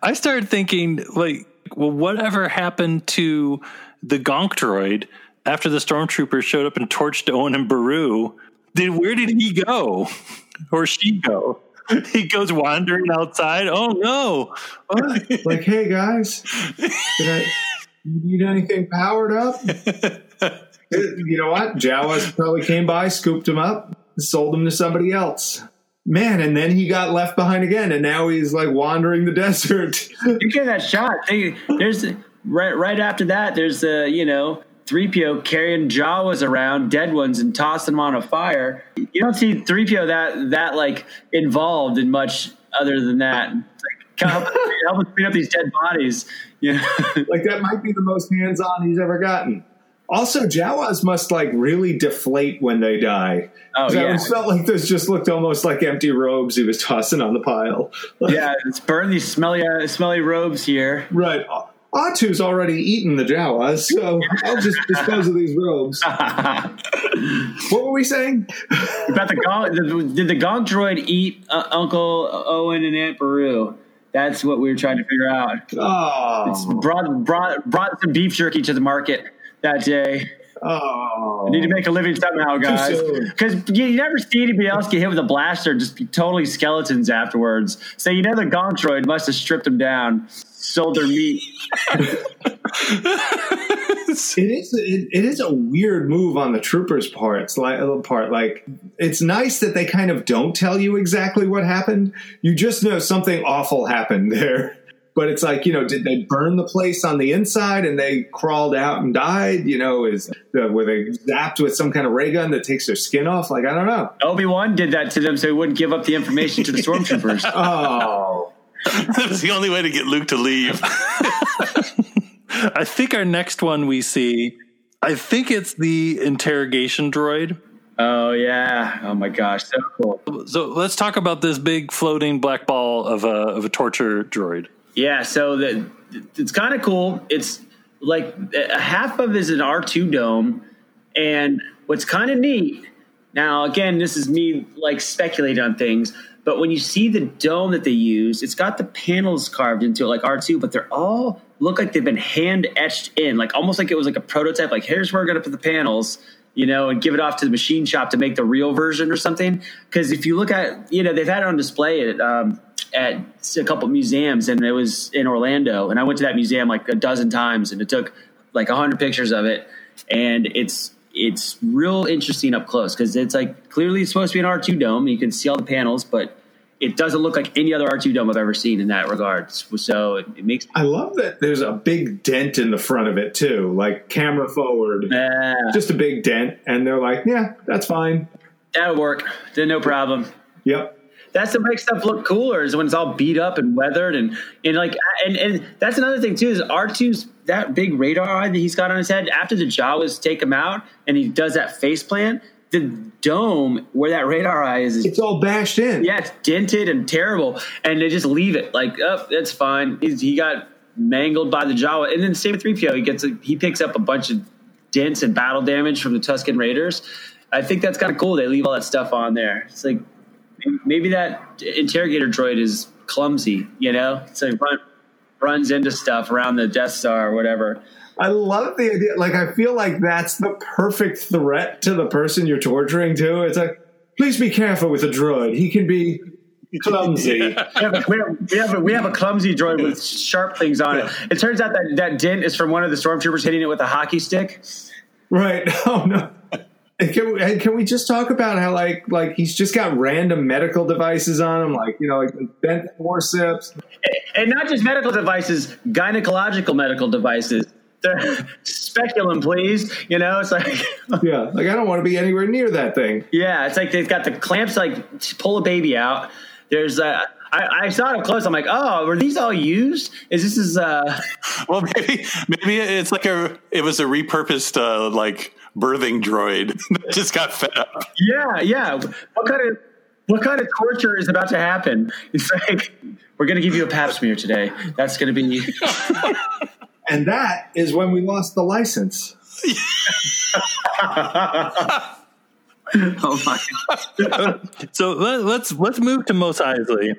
I started thinking like, well, whatever happened to the gonk droid after the stormtroopers showed up and torched Owen and Beru? Did where did he go, or she go? <laughs> He goes wandering outside. Oh no! Oh. <laughs> like, hey guys, did I need anything powered up? <laughs> you know what? Jawas probably came by, scooped him up, sold him to somebody else. Man, and then he got left behind again, and now he's like wandering the <laughs> desert. You get that shot. There's right right after that. There's a you know three PO carrying Jawas around, dead ones, and tossing them on a fire. You don't see three PO that that like involved in much other than that. Like, help, help us clean up these dead bodies. You know? like that might be the most hands on he's ever gotten. Also, Jawas must like really deflate when they die. Oh, yeah. always felt like this just looked almost like empty robes he was tossing on the pile. <laughs> yeah, let's burn these smelly uh, smelly robes here. Right. Atu's already eaten the Jawas, so <laughs> I'll just dispose of these robes. <laughs> what were we saying? About the gonk, did the gonk droid eat uh, Uncle Owen and Aunt Beru? That's what we were trying to figure out. Oh, It's Brought brought brought some beef jerky to the market that day. oh. I need to make a living somehow, guys. Because you never see anybody else get hit with a blaster, just be totally skeletons afterwards. So you know the Gonk droid must have stripped them down, sold their meat. <laughs> It is it, it is a weird move on the troopers' parts. Like a part, like it's nice that they kind of don't tell you exactly what happened. You just know something awful happened there. But it's like you know, did they burn the place on the inside and they crawled out and died? You know, is uh, were they zapped with some kind of ray gun that takes their skin off? Like I don't know. Obi Wan did that to them so he wouldn't give up the information to the stormtroopers. <laughs> Oh, <laughs> that was the only way to get Luke to leave. <laughs> I think our next one we see, I think it's the interrogation droid Oh yeah. Oh my gosh. So cool. So let's talk about this big floating black ball of a of a torture droid. Yeah. So the, it's kind of cool. It's like a half of is an R two dome, and what's kind of neat. Now, again, this is me like speculating on things, but when you see the dome that they use, it's got the panels carved into it like R two, but they're all look like they've been hand etched in, like almost like it was like a prototype. Like here's where we're gonna put the panels you know, and give it off to the machine shop to make the real version or something. Because if you look at, you know, they've had it on display at um, at a couple museums, and it was in Orlando, and I went to that museum like a dozen times, and it took like a hundred pictures of it, and it's it's real interesting up close because it's like clearly it's supposed to be an R two dome. You can see all the panels, but it doesn't look like any other R2 dome I've ever seen in that regard. So it, it makes I love that there's a big dent in the front of it too, like camera forward, uh, just a big dent, and they're like, "Yeah, that's fine." that'll work. Then no problem. Yep. That's what makes stuff look cooler is when it's all beat up and weathered and and like and and that's another thing too is R2's that big radar eye that he's got on his head after the Jawas take him out and he does that face plant. The dome where that radar eye is, is It's all bashed in. yeah, it's dented and terrible, and they just leave it like, oh, that's fine. He's, he got mangled by the Jawa, and then same with three PO. He gets a, he picks up a bunch of dents and battle damage from the Tusken Raiders. I think that's kind of cool. They leave all that stuff on there. It's like maybe- maybe that interrogator droid is clumsy, you know, so he run, runs into stuff around the Death Star or whatever. I love the idea. Like, I feel like that's the perfect threat to the person you're torturing too. It's like, please be careful with a droid. He can be clumsy. <laughs> We have, we, have, we, have a, we have a clumsy droid with sharp things on it. It turns out that that dent is from one of the stormtroopers hitting it with a hockey stick. Right. <laughs> Oh no. And can, we, and can we just talk about how like like he's just got random medical devices on him, like you know, like bent forceps. and not just medical devices, gynecological medical devices. They're speculum, please. You know, it's like, <laughs> Yeah, like I don't want to be anywhere near that thing. yeah, it's like they've got the clamps, like to pull a baby out. There's, uh, I, I saw it up close. I'm like, oh, were these all used? Is this is, uh, <laughs> Well, maybe maybe it's like a it was a repurposed uh, like birthing droid <laughs> that just got fed up. yeah, yeah. What kind of, what kind of torture is about to happen? It's like, we're going to give you a pap smear today. That's going to be, new. <laughs> And that is when we lost the license. <laughs> oh my God. So let, let's let's move to Mos Eisley.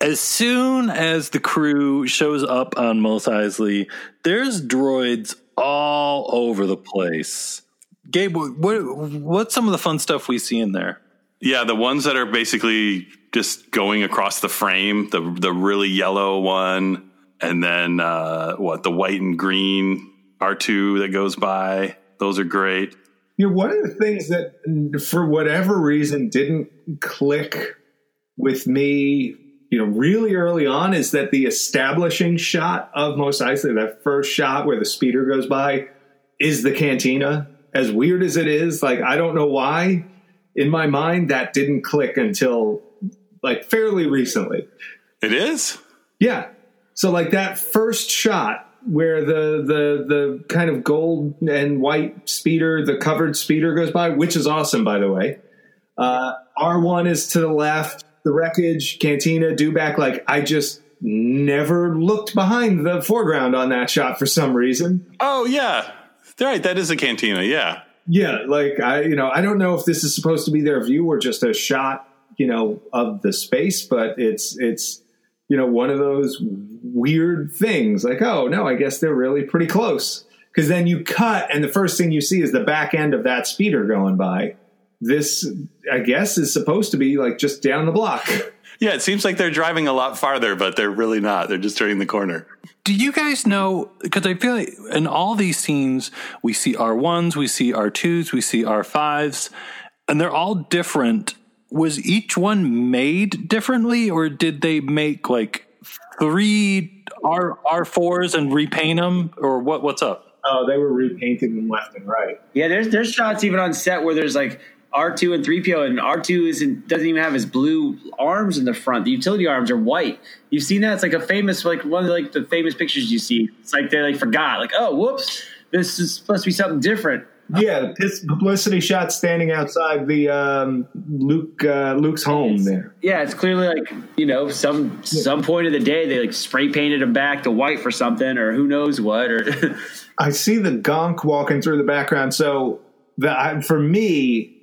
As soon as the crew shows up on Mos Eisley, there's droids all over the place. Gabe, what what's some of the fun stuff we see in there? Yeah, the ones that are basically just going across the frame, the the really yellow one, and then uh, what the white and green R two that goes by. Those are great. You know, one of the things that, for whatever reason, didn't click with me, you know, really early on is that the establishing shot of Mos Eisley, that first shot where the speeder goes by, is the cantina. As weird as it is, like I don't know why, in my mind that didn't click until like fairly recently. It is. Yeah. So like that first shot where the the the kind of gold and white speeder, the covered speeder goes by, which is awesome by the way. Uh, R1 is to the left, the wreckage, cantina, Dewback. Like I just never looked behind the foreground on that shot for some reason. Oh yeah, right. That is a cantina. Yeah. Yeah, like I, you know, I don't know if this is supposed to be their view or just a shot, you know, of the space, but it's it's you know one of those weird things. Like, oh no, I guess they're really pretty close. Because then you cut, and the first thing you see is the back end of that speeder going by. This, I guess, is supposed to be like just down the block. <laughs> Yeah, it seems like they're driving a lot farther, but they're really not. They're just turning the corner. Do you guys know? Because I feel like in all these scenes, we see R1s, we see R2s, we see R5s, and they're all different. Was each one made differently, or did they make like three R R4s and repaint them, or what? What's up? Oh, they were repainting them left and right. Yeah, there's there's shots even on set where there's like R two and three PO, and R two isn't doesn't even have his blue arms in the front. The utility arms are white. You've seen that? It's like a famous like one of like the famous pictures you see. It's like they like forgot. Like oh whoops, this is supposed to be something different. Yeah, this publicity shot standing outside the um, Luke uh, Luke's home there. Yeah, it's clearly like you know some some point of the day they like spray painted him back to white for something or who knows what or <laughs> I see the gonk walking through the background. So the I, for me,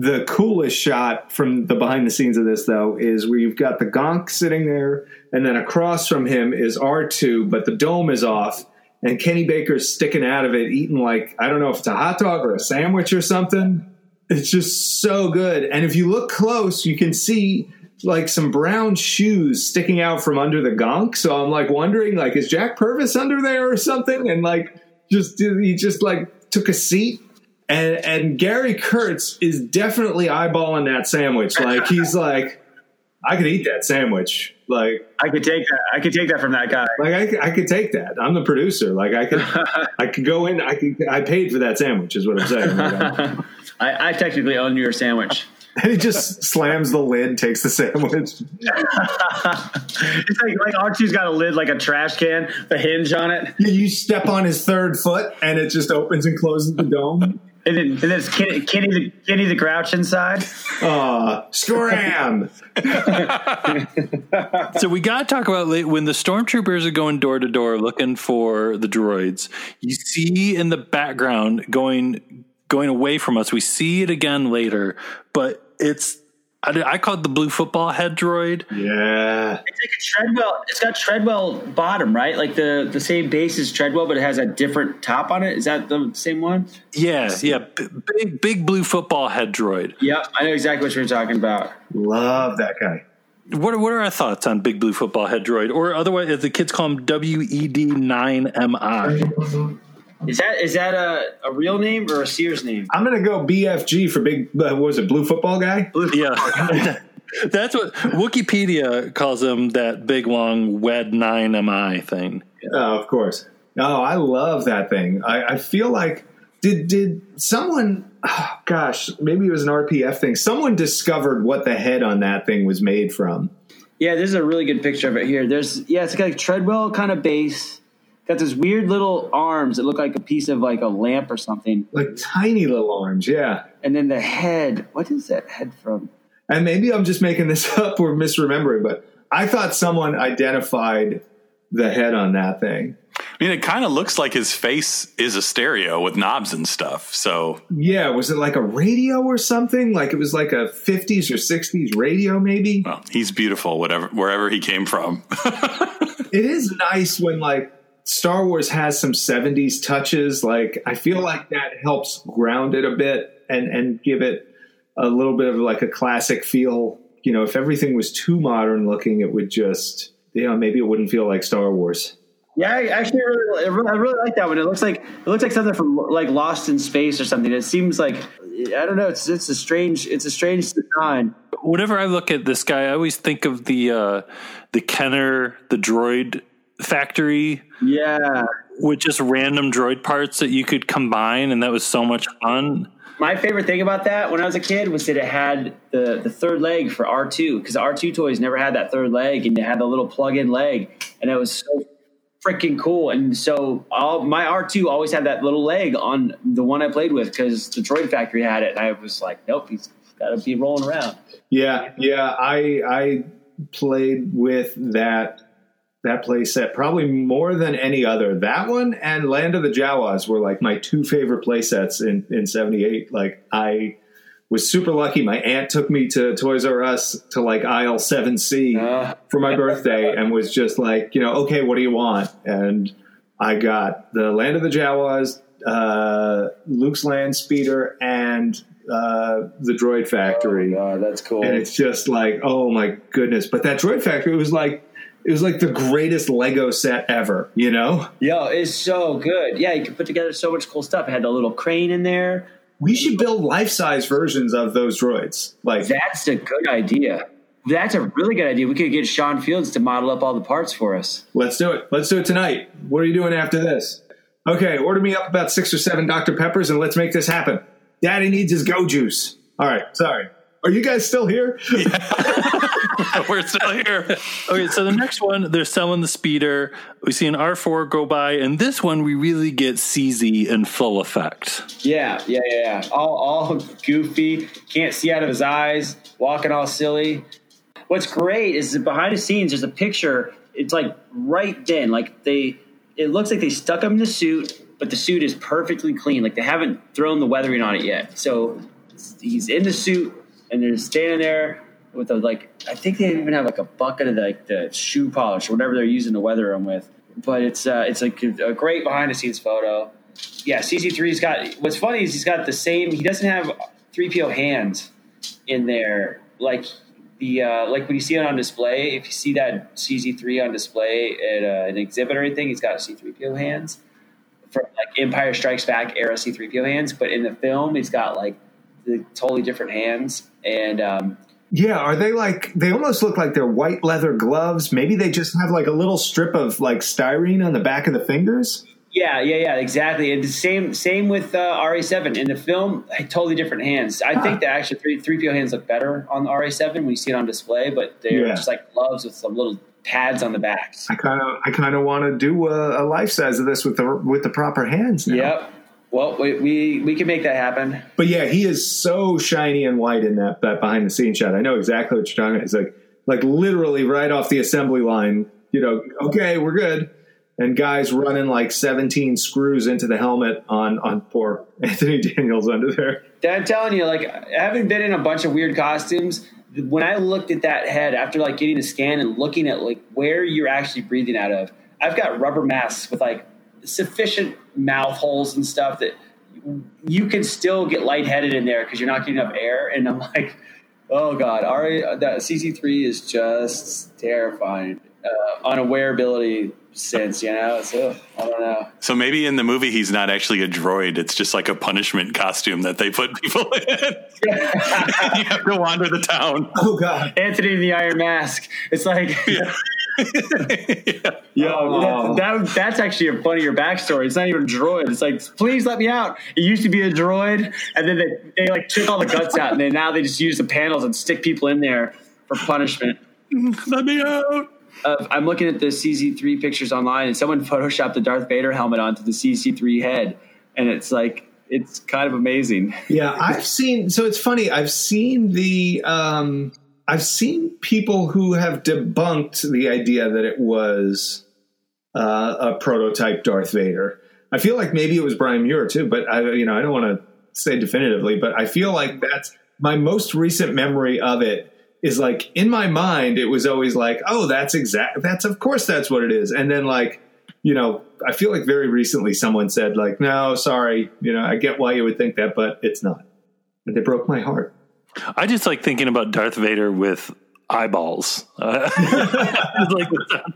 the coolest shot from the behind the scenes of this though is where you've got the gonk sitting there, and then across from him is R two, but the dome is off, and Kenny Baker's sticking out of it, eating like I don't know if it's a hot dog or a sandwich or something. It's just so good, and if you look close, you can see like some brown shoes sticking out from under the gonk. So I'm like wondering, like, is Jack Purvis under there or something? And like, just he just like took a seat. And and Gary Kurtz is definitely eyeballing that sandwich. Like he's like, I could eat that sandwich. Like I could take that. I could take that from that guy. like I, could- I could take that. I'm the producer. Like I could I could go in. I could I paid for that sandwich. Is what I'm saying. Like, <laughs> I, I technically own your sandwich. <laughs> and he just slams the lid, takes the sandwich. <laughs> It's like like R2's got a lid like a trash can, the hinge on it, You step on his third foot, and it just opens and closes the dome. And then and then it's Kenny, Kenny the Kenny the Grouch inside. Uh, scram! <laughs> So we got to talk about when the stormtroopers are going door to door looking for the droids. You see in the background going going away from us. We see it again later, but it's I, I call it the blue football head droid. Yeah. It's like a Treadwell. It's got Treadwell bottom, right? Like the the same base as Treadwell, but it has a different top on it. Is that the same one? Yeah, yeah, b- big big blue football head droid. Yep, I know exactly what you're talking about. Love that guy. What are, what are our thoughts on big blue football head droid, or otherwise, as the kids call him, WED nine MI? Is that is that a, a real name or a Sears name? I'm going to go BFG for big, uh, what was it, blue football guy? Yeah. <laughs> That's what Wikipedia calls him. That big long WED nine MI thing. Oh, of course. Oh, I love that thing. I, I feel like, did, did someone, oh, gosh, maybe it was an RPF thing. Someone discovered what the head on that thing was made from. Yeah, there's a really good picture of it here. There's yeah, it's got like Treadwell kind of base. Got those weird little arms that look like a piece of like a lamp or something, Like tiny little arms, yeah. and then the head. What is that head from? And maybe I'm just making this <laughs> up or misremembering, but I thought someone identified the head on that thing. I mean, it kind of looks like his face is a stereo with knobs and stuff. So Yeah, was it like a radio or something? Like it was like a 50s or 60s radio, maybe? well, he's beautiful, whatever wherever he came from. <laughs> It is nice when like Star Wars has some 70s touches. Like I feel like that helps ground it a bit and and give it a little bit of like a classic feel. You know, if everything was too modern looking, it would just you know, maybe it wouldn't feel like Star Wars. Yeah, I actually, really, I really, I really like that one. It looks like it looks like something from like Lost in Space or something. It seems like I don't know. It's it's a strange it's a strange design. Whenever I look at this guy, I always think of the uh, the Kenner, the droid factory Yeah, with just random droid parts that you could combine, and that was so much fun. my favorite thing about that when I was a kid was that it had the the third leg for R two because R two toys never had that third leg, and it had the little plug in leg, and it was so freaking cool. And so all my R two always had that little leg on the one I played with because the Droid Factory had it, and I was like, nope, he's got to be rolling around. Yeah, yeah. I I played with that that playset probably more than any other. That one and Land of the Jawas were like my two favorite playsets in in '78. Like I was super lucky. My aunt took me to Toys R Us to like aisle seven C Uh. for my birthday and was just like, you know, okay, what do you want? And I got the Land of the Jawas, uh, Luke's Land Speeder, and uh, the Droid Factory Oh, that's cool. and it's just like oh my goodness but that droid factory was like it was like the greatest lego set ever you know Yo, it's so good. Yeah, you can put together so much cool stuff. It had the little crane in there. we should build life-size versions of those droids like That's a good idea. That's a really good idea. We could get Sean Fields to model up all the parts for us. let's do it let's do it tonight what are you doing after this okay order me up about six or seven dr peppers and let's make this happen daddy needs his go juice all right sorry are you guys still here <laughs> <laughs> We're still here. Okay, so the next one, they're selling the speeder. We see an R4 go by, and this one we really get CZ in full effect. Yeah, yeah, yeah, yeah. All, all goofy. Can't see out of his eyes. Walking all silly. What's great is that behind the scenes, there's a picture. It's like right then, like they. It looks like they stuck him in the suit, but the suit is perfectly clean. Like they haven't thrown the weathering on it yet. So he's in the suit, and they're standing there with a like. I think they even have like a bucket of like the shoe polish or whatever they're using to weather them with. But it's uh, it's like a great behind the scenes photo. Yeah, CZ3's got. What's funny is he's got the same. He doesn't have three PO hands in there like the uh, like when you see it on display. If you see that CZ3 on display at uh, an exhibit or anything, he's got C3PO hands from like Empire Strikes Back era C3PO hands. But in the film, he's got like the totally different hands and. Um, Yeah, are they like they almost look like they're white leather gloves? Maybe they just have like a little strip of like styrene on the back of the fingers. Yeah, yeah, yeah, exactly. And the same same with uh, RA7 in the film, totally different hands. I think that actually three three PO hands look better on the RA7 when you see it on display, but they're Yeah. just like gloves with some little pads on the backs. I kind of I kind of want to do a, a life size of this with the with the proper hands now. Yep. Well, we, we we can make that happen. But yeah, he is so shiny and white in that that behind the scenes shot. I know exactly what you're talking about. It's like like literally right off the assembly line. You know, okay, we're good. And guys running like 17 screws into the helmet on on poor <laughs> Anthony Daniels under there. I'm telling you, like having been in a bunch of weird costumes, when I looked at that head after like getting a scan and looking at like where you're actually breathing out of, I've got rubber masks with like sufficient mouth holes and stuff that you can still get lightheaded in there because you're not getting enough air. And I'm <laughs> like, oh god, Ari, that CZ3 is just terrifying uh, on a wearability sense. You know, so I don't know. So maybe in the movie he's not actually a droid. It's just like a punishment costume that they put people in. <laughs> you have to wander the town. Oh god. Anthony in the Iron Mask. It's like. Yeah. <laughs> Oh, that, that- that's actually a funnier backstory. It's not even a droid. It's like, please let me out. It used to be a droid, and then they, they like took all the guts out, and then now they just use the panels and stick people in there for punishment. Let me out. Uh, I'm looking at the CZ3 pictures online, and someone photoshopped the Darth Vader helmet onto the CZ3 head, and it's like it's kind of amazing. Yeah, I've seen. So it's funny. I've seen the. Um, I've seen people who have debunked the idea that it was uh, a prototype Darth Vader. I feel like maybe it was Brian Muir too, but I, you know, I don't want to say definitively, but I feel like that's my most recent memory of it is like in my mind it was always like, oh, that's exact. That's of course that's what it is, and then like you know, I feel like very recently someone said like, no, sorry, you know, I get why you would think that, but it's not. And they broke my heart. I just like thinking about Darth Vader with eyeballs. Uh, <laughs> like,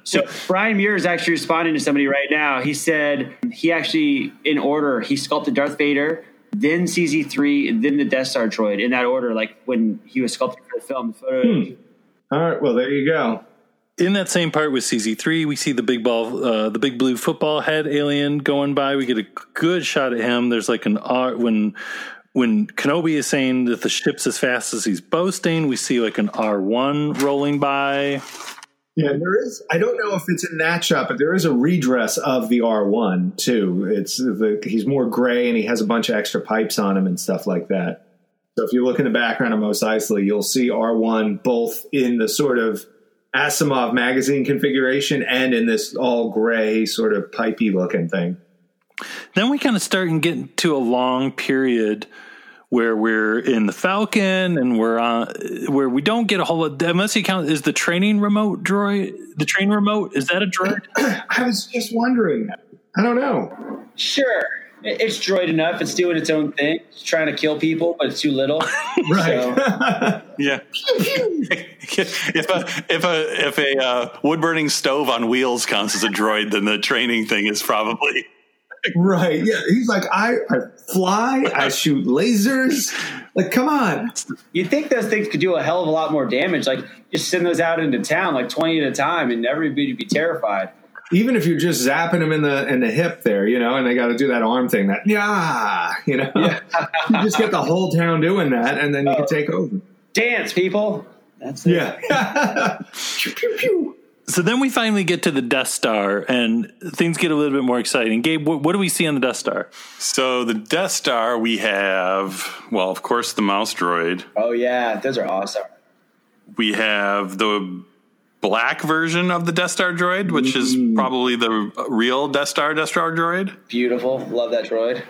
So Brian Muir is actually responding to somebody right now. He said he actually, in order, he sculpted Darth Vader, then CZ3, and then the Death Star droid in that order. Like when he was sculpting for the film. The photo, All right, well there you go. in that same part with CZ3, we see the big ball, uh, the big blue football head alien going by. We get a good shot at him. There's like an art when when Kenobi is saying that the ship's as fast as he's boasting. We see like an R1 rolling by. Yeah, there is. I don't know if it's in that shot, but there is a redress of the R1 too. It's the, he's more gray and he has a bunch of extra pipes on him and stuff like that. So if you look in the background of Mos Eisley, you'll see R1 both in the sort of Asimov magazine configuration and in this all gray sort of pipey looking thing. Then we kind of start and get into a long period where we're in the Falcon and we're on where we don't get a whole lot. Unless you count, is the training remote droid the train remote? Is that a droid? <clears throat> I was just wondering. I don't know. sure, it's droid enough. It's doing its own thing. It's trying to kill people, but it's too little. <laughs> Right. <laughs> Yeah. <laughs> if a if a if a uh, wood burning stove on wheels counts as a droid, then the training thing is probably right. Yeah. He's like, I, I fly, I <laughs> shoot lasers. Like, come on. You'd think those things could do a hell of a lot more damage. Like just send those out into town, like twenty at a time, and everybody would be terrified. even if you're just zapping them in the in the hip there, you know, and they got to do that arm thing, that yeah, you know, <laughs> you just get the whole town doing that, and then you can oh. take over. Dance, people. That's it. Yeah. <laughs> pew, pew, pew. So then we finally get to the Death Star, and things get a little bit more exciting. Gabe, what, what do we see on the Death Star? So the Death Star, we have, well, of course, the mouse droid. Oh yeah, those are awesome. We have the black version of the Death Star droid, which is probably the real Death Star Death Star droid. Beautiful. Love that droid.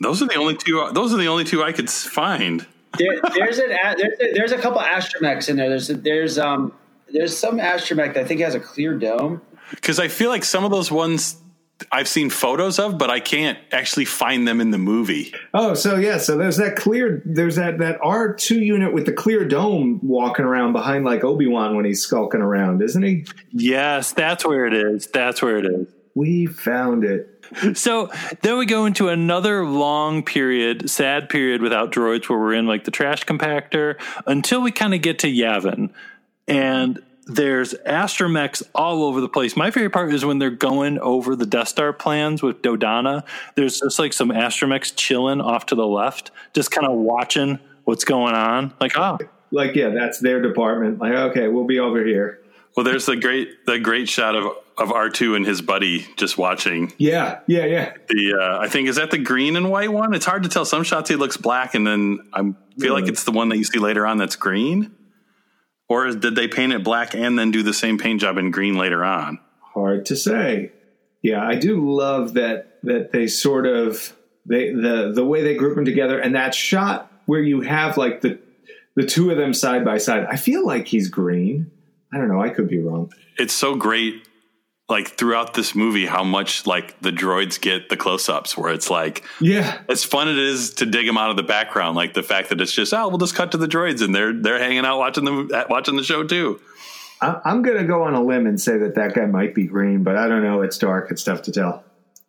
Those are the only two. Those are the only two I could find. There, there's an a- there's a, there's a couple astromechs in there. There's there's um there's some astromech that I think has a clear dome. Because I feel like some of those ones I've seen photos of, but I can't actually find them in the movie. Oh, so yeah, so there's that clear, there's that that R two unit with the clear dome walking around behind like Obi Wan when he's skulking around, isn't he? Yes, that's where it is. That's where it is. We found it. So then we go into another long period, sad period without droids where we're in like the trash compactor until we kind of get to Yavin. And there's astromechs all over the place. My favorite part is when they're going over the Death Star plans with Dodonna. There's just like some astromechs chilling off to the left, just kind of watching what's going on. Like, oh, Like, yeah, that's their department. Like, okay, we'll be over here. Well, there's the great the great shot of of R two and his buddy just watching Yeah, yeah, yeah. the. Uh, I think is that the green and white one. It's hard to tell. Some shots he looks black, and then I feel like it's the one that you see later on that's green. Or did they paint it black and then do the same paint job in green later on? Hard to say. Yeah, I do love that that they sort of they the the way they group them together and that shot where you have like the the two of them side by side. I feel like he's green. I don't know. I could be wrong. It's so great, like throughout this movie, how much like the droids get the close ups, where it's like Yeah, as fun it is to dig them out of the background, like the fact that it's just oh we'll just cut to the droids and they're they're hanging out watching the watching the show too. I'm to go on a limb and say that that guy might be green, but I don't know. It's dark. It's tough to tell.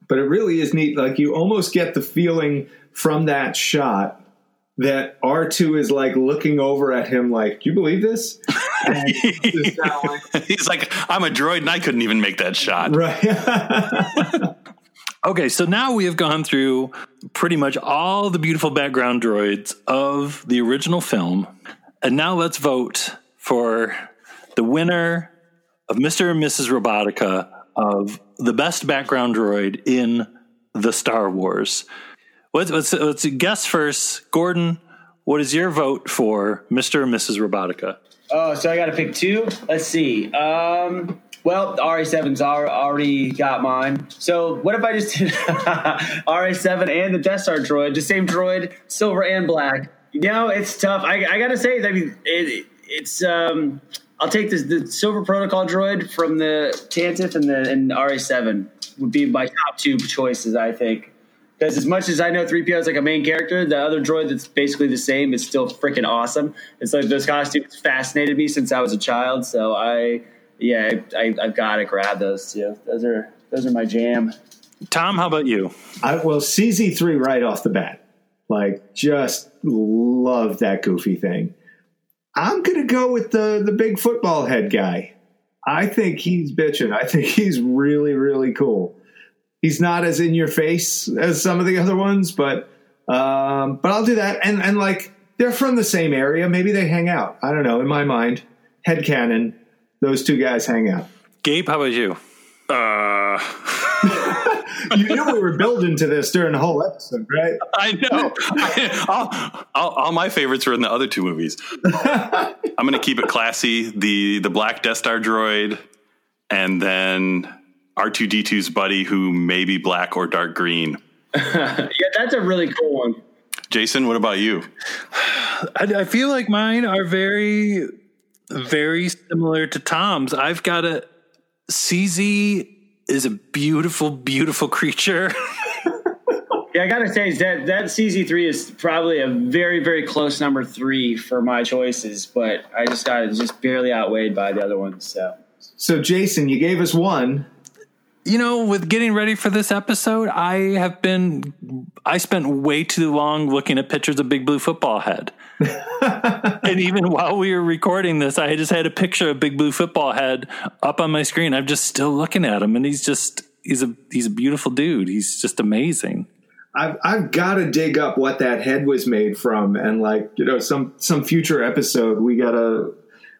But it really is neat. Like you almost get the feeling from that shot that R2 is like looking over at him, like, Do "You believe this?" And <laughs> he's like, He's like I'm a droid and I couldn't even make that shot. right. <laughs> Okay, so now we have gone through pretty much all the beautiful background droids of the original film. And now let's vote for the winner of Mr. and Mrs. Robotica of the best background droid in the Star Wars. Let's, let's, let's guess first. Gordon, what is your vote for Mr. and Mrs. Robotica? Oh, so I got to pick two. Let's see. Um, well, RA7's already got mine. So what if I just did <laughs> RA7 and the Death Star droid, the same droid, silver and black? You know, it's tough. I, I got to say, I mean, it, it's. Um, I'll take this, the silver protocol droid from the Tantive and the and RA7 would be my top two choices. I think. Because as much as I know 3PO is like a main character, the other droid that's basically the same is still freaking awesome. It's like those costumes fascinated me since I was a child. So I, yeah, I, I've got to grab those two. Those are those are my jam. Tom, how about you? I, well, CZ3 right off the bat, like, just love that goofy thing. I'm going to go with the the big football head guy. I think he's bitching. I think he's really, really cool. He's not as in your face as some of the other ones, but um, but I'll do that. And and like they're from the same area, maybe they hang out. I don't know. In my mind, head canon, those two guys hang out. Gabe, how about you? Uh, <laughs> You knew we were building to this during the whole episode, right? I know. <laughs> all, all, all my favorites were in the other two movies. <laughs> I'm going to keep it classy. The the black Death Star droid, and then R2D2's buddy, who may be black or dark green. <laughs> Yeah, that's a really cool one. Jason, what about you? <sighs> I, I feel like mine are very, very similar to Tom's. I've got a CZ is a beautiful, beautiful creature. <laughs> Yeah, I gotta say that that CZ3 is probably a very very close number three for my choices, but I just got it just barely outweighed by the other ones. So So, Jason, you gave us one. You know, with getting ready for this episode, I have been, I spent way too long looking at pictures of Big Blue Football Head. <laughs> and even while we were recording this, I just had a picture of Big Blue Football Head up on my screen. I'm just still looking at him, and he's just, he's a, he's a beautiful dude. He's just amazing. I've I've got to dig up what that head was made from, and like you know, some some future episode we gotta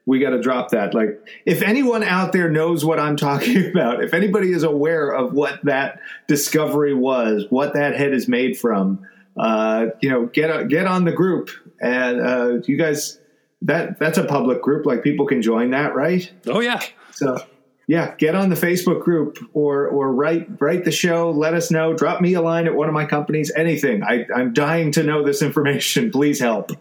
we gotta drop that. Like, if anyone out there knows what I'm talking <laughs> about, if anybody is aware of what that discovery was, what that head is made from, uh, you know, get get on the group, and uh, you guys. That that's a public group. Like people can join that, right? Oh yeah. So yeah, get on the Facebook group or or write write the show. Let us know. Drop me a line at one of my companies. Anything. I, I'm dying to know this information. <laughs> Please help.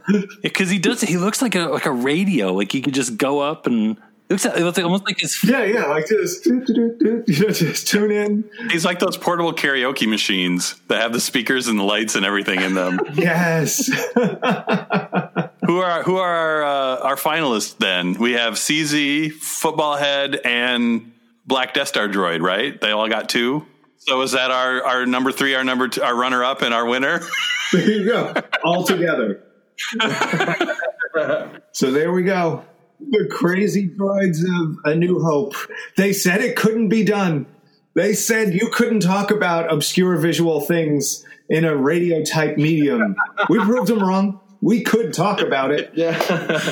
Because he does. He looks like a like a radio. Like he could just go up and. It looks, it looks like, almost like his. yeah, yeah, like just you know, just tune in. He's like those portable karaoke machines that have the speakers and the lights and everything in them. <laughs> Yes. <laughs> who are who are our, uh, our finalists then? We have CZ, Football Head, and Black Death Star Droid. Right? They all got two. So is that our our number three, our number two, our runner up, and our winner? <laughs> there you go. All together. <laughs> so there we go. The crazy droids of A New Hope. They said it couldn't be done. They said you couldn't talk about obscure visual things in a radio type medium. We proved them wrong. We could talk about it. <laughs> Yeah. <laughs>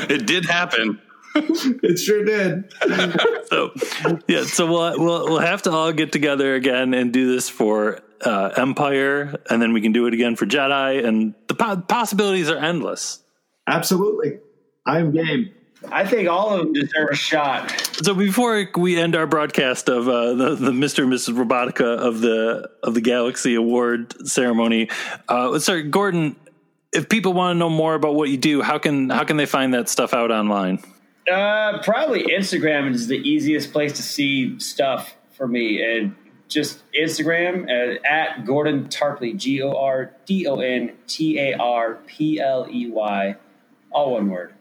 it did happen. <laughs> It sure did. So yeah. So we'll we'll we'll have to all get together again and do this for uh, Empire, and then we can do it again for Jedi, and the po- possibilities are endless. Absolutely. I'm game. I think all of them deserve a shot. So before we end our broadcast of uh, the, the Mr. and Mrs. Robotica of the of the Galaxy Award ceremony, uh, let's. Gordon, if people want to know more about what you do, how can how can they find that stuff out online? Uh, probably Instagram is the easiest place to see stuff for me, and just Instagram uh, at Gordon Tarpley, G O R D O N T A R P L E Y, all one word.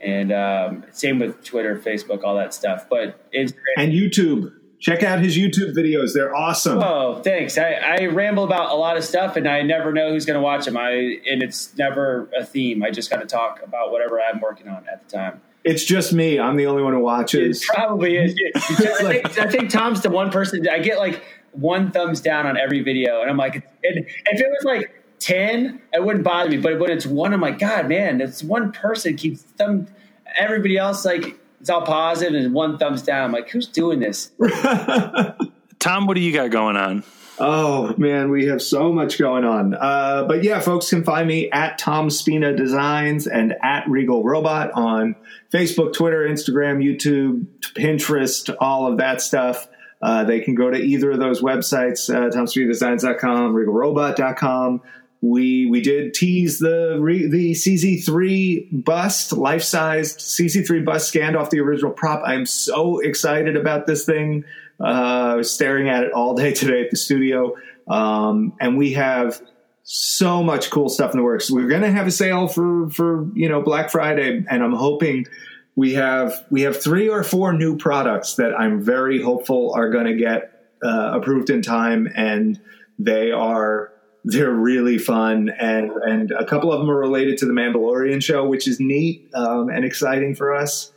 And um, same with Twitter, Facebook, all that stuff. But Instagram. And YouTube. Check out his YouTube videos. They're awesome. Oh, thanks. I, I ramble about a lot of stuff, and I never know who's going to watch them. I and it's never a theme. I just got to talk about whatever I'm working on at the time. It's just me. I'm the only one who It watches. probably is. <laughs> I, think, <laughs> I think Tom's the one person. I get like one thumbs down on every video, and I'm like, and if it was like ten, it wouldn't bother me. But when it's one, I'm like, God, man, it's one person keeps thumb. Everybody else like it's all positive and one thumbs down. I'm like, who's doing this? <laughs> Tom, what do you got going on? Oh man, we have so much going on. Uh, but yeah, folks can find me at Tom Spina Designs and at Regal Robot on Facebook, Twitter, Instagram, YouTube, Pinterest, all of that stuff. Uh, they can go to either of those websites, uh, TomSpinaDesigns.com, RegalRobot.com. We we did tease the re, the CZ3 bust, life sized CZ3 bust scanned off the original prop. I'm so excited about this thing. Uh, I was staring at it all day <laughs> today at the studio, um, and we have so much cool stuff in the works. We're going to have a sale for for you know Black Friday, and I'm hoping we have we have three or four new products that I'm very hopeful are going to get uh, approved in time, and they are they're really fun, and and a couple of them are related to the Mandalorian show, which is neat um, and exciting for us.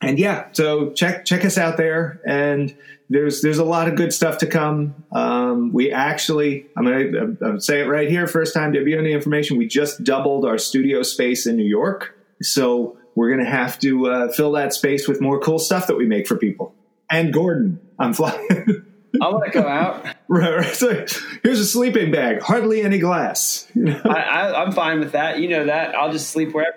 And yeah, so check check us out there, and there's there's a lot of good stuff to come. Um, we actually, I'm gonna, I'm say it right here, first time give you any information. We just doubled our studio space in New York, so we're gonna have to uh, fill that space with more cool stuff that we make for people. And Gordon, I'm flying. <laughs> I want to come out. Right, right. So here's a sleeping bag, hardly any glass. You know? I, I, I'm fine with that. You know that. I'll just sleep wherever.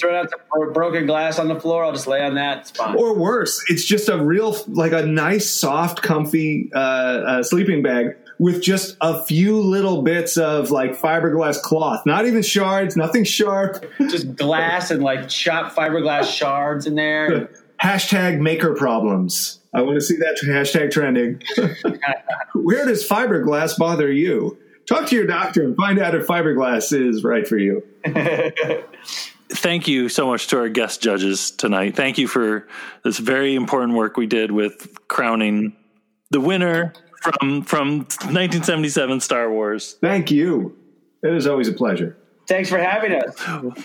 Throw out the broken glass on the floor. I'll just lay on that. It's fine. Or worse, it's just a real, like a nice, soft, comfy uh, uh, sleeping bag with just a few little bits of like fiberglass cloth. Not even shards, nothing sharp. just glass and like chopped fiberglass shards in there. <laughs> Hashtag maker problems. I want to see that hashtag trending. <laughs> Where does fiberglass bother you? Talk to your doctor and find out if fiberglass is right for you. <laughs> Thank you so much to our guest judges tonight. Thank you for this very important work we did with crowning the winner from from 1977 Star Wars. Thank you. It is always a pleasure. Thanks for having us.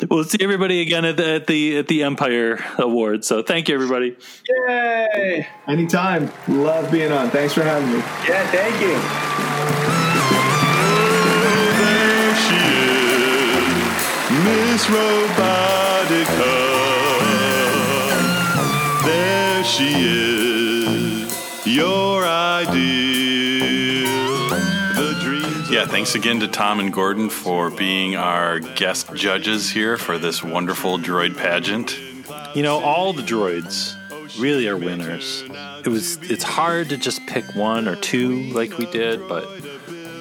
We'll see everybody again at the at the, at the Empire Award. So thank you, everybody. Yay! Anytime. Love being on. Thanks for having me. Yeah, thank you. There she is, Miss Robotica. There she is. Thanks again to Tom and Gordon for being our guest judges here for this wonderful droid pageant. You know, all the droids really are winners. It was it's hard to just pick one or two like we did, but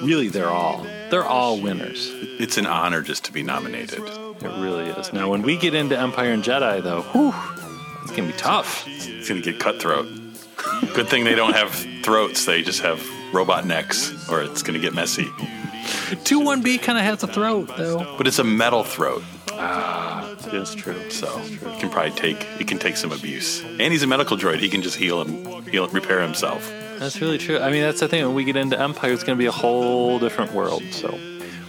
really they're all they're all winners. It's an honor just to be nominated. It really is. Now when we get into Empire and Jedi though, whew, it's gonna be tough. It's going to get cutthroat. Good thing they don't have throats, they just have robot necks, or it's going to get messy. Two one B kinda has a throat though. But it's a metal throat, Ah, That's true. so it can probably take it can take some abuse. And he's a medical droid; he can just heal him, heal, repair himself. That's really true. I mean, that's the thing. When we get into Empire, it's going to be a whole different world. So,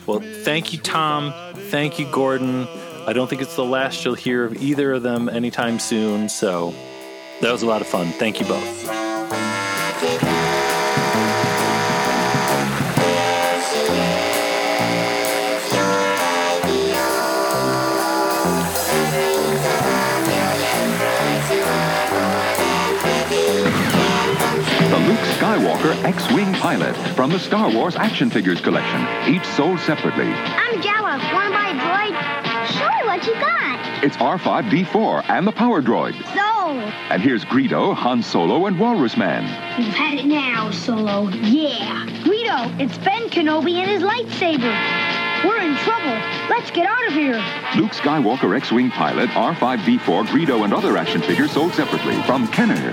well, thank you, Tom. Thank you, Gordon. I don't think it's the last you'll hear of either of them anytime soon. So, that was a lot of fun. Thank you both. X-Wing pilot from the Star Wars action figures collection, each sold separately. I'm Jawa. Wanna buy a droid? Sure, what you got? It's R5D4 and the Power Droid. So, And here's Greedo, Han Solo, and Walrus Man. you've had it now, Solo. Yeah. Greedo, it's Ben Kenobi and his lightsaber. We're in trouble. Let's get out of here. Luke Skywalker X-Wing pilot, R5D4, Greedo, and other action figures sold separately from Kenner.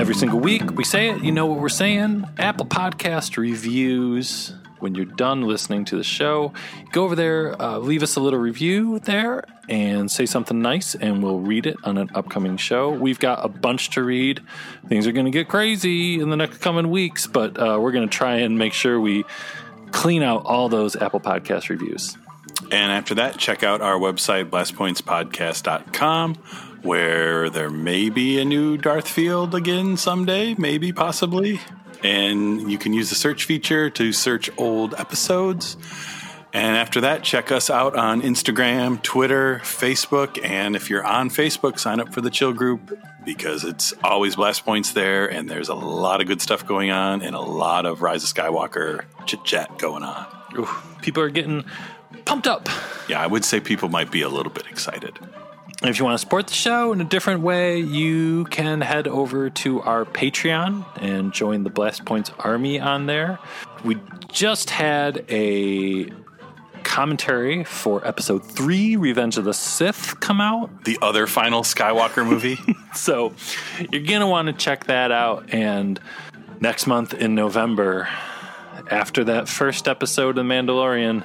Every single week we say it. You know what we're saying. Apple Podcast reviews. When you're done listening to the show, go over there, uh, leave us a little review there, and say something nice, and we'll read it on an upcoming show. We've got a bunch to read. Things are going to get crazy in the next coming weeks, but uh, we're going to try and make sure we clean out all those Apple Podcast reviews. And after that, check out our website, blastpointspodcast.com, where there may be a new Darth Field again someday, maybe, possibly. And you can use the search feature to search old episodes. And after that, check us out on Instagram, Twitter, Facebook. And if you're on Facebook, sign up for the chill group because it's always blast points there. And there's a lot of good stuff going on and a lot of Rise of Skywalker chit chat going on. Ooh, people are getting pumped up. Yeah, I would say people might be a little bit excited. If you want to support the show in a different way, you can head over to our Patreon and join the Blast Points Army on there. We just had a commentary for episode three, Revenge of the Sith, come out. The other final Skywalker movie. <laughs> So you're going to want to check that out. And next month in November, after that first episode of The Mandalorian,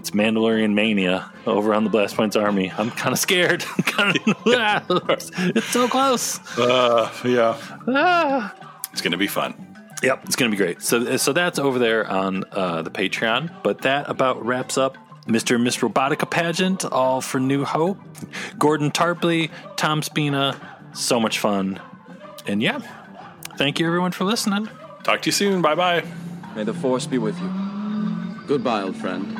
it's Mandalorian Mania over on the Blast Points Army. I'm kind of scared. <laughs> kind of, <laughs> it's so close. uh, yeah. Ah. It's going to be fun. Yep, it's going to be great. So, so that's over there on uh, the Patreon. But that about wraps up Mr. and Miss Robotica pageant, all for New Hope. Gordon Tarpley, Tom Spina, so much fun. And yeah, thank you everyone for listening. Talk to you soon. Bye bye. May the Force be with you. Goodbye, old friend.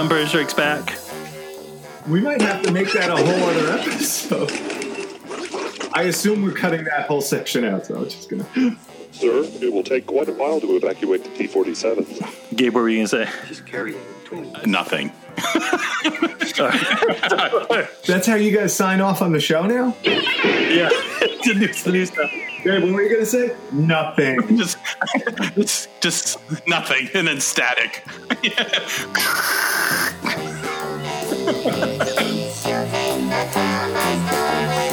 Start diving Empire Strikes Back? We might have to make that a whole other episode. I assume we're cutting that whole section out, so I'm just gonna. Sir, it will take quite a while to evacuate the T 47. Gabe, what were you going to say? Just carry it. Nothing. <laughs> That's how you guys sign off on the show now? Yeah, <laughs> the new, new stuff. Babe, what were you gonna say? Nothing. <laughs> Just, just, just nothing, and then static. The <laughs>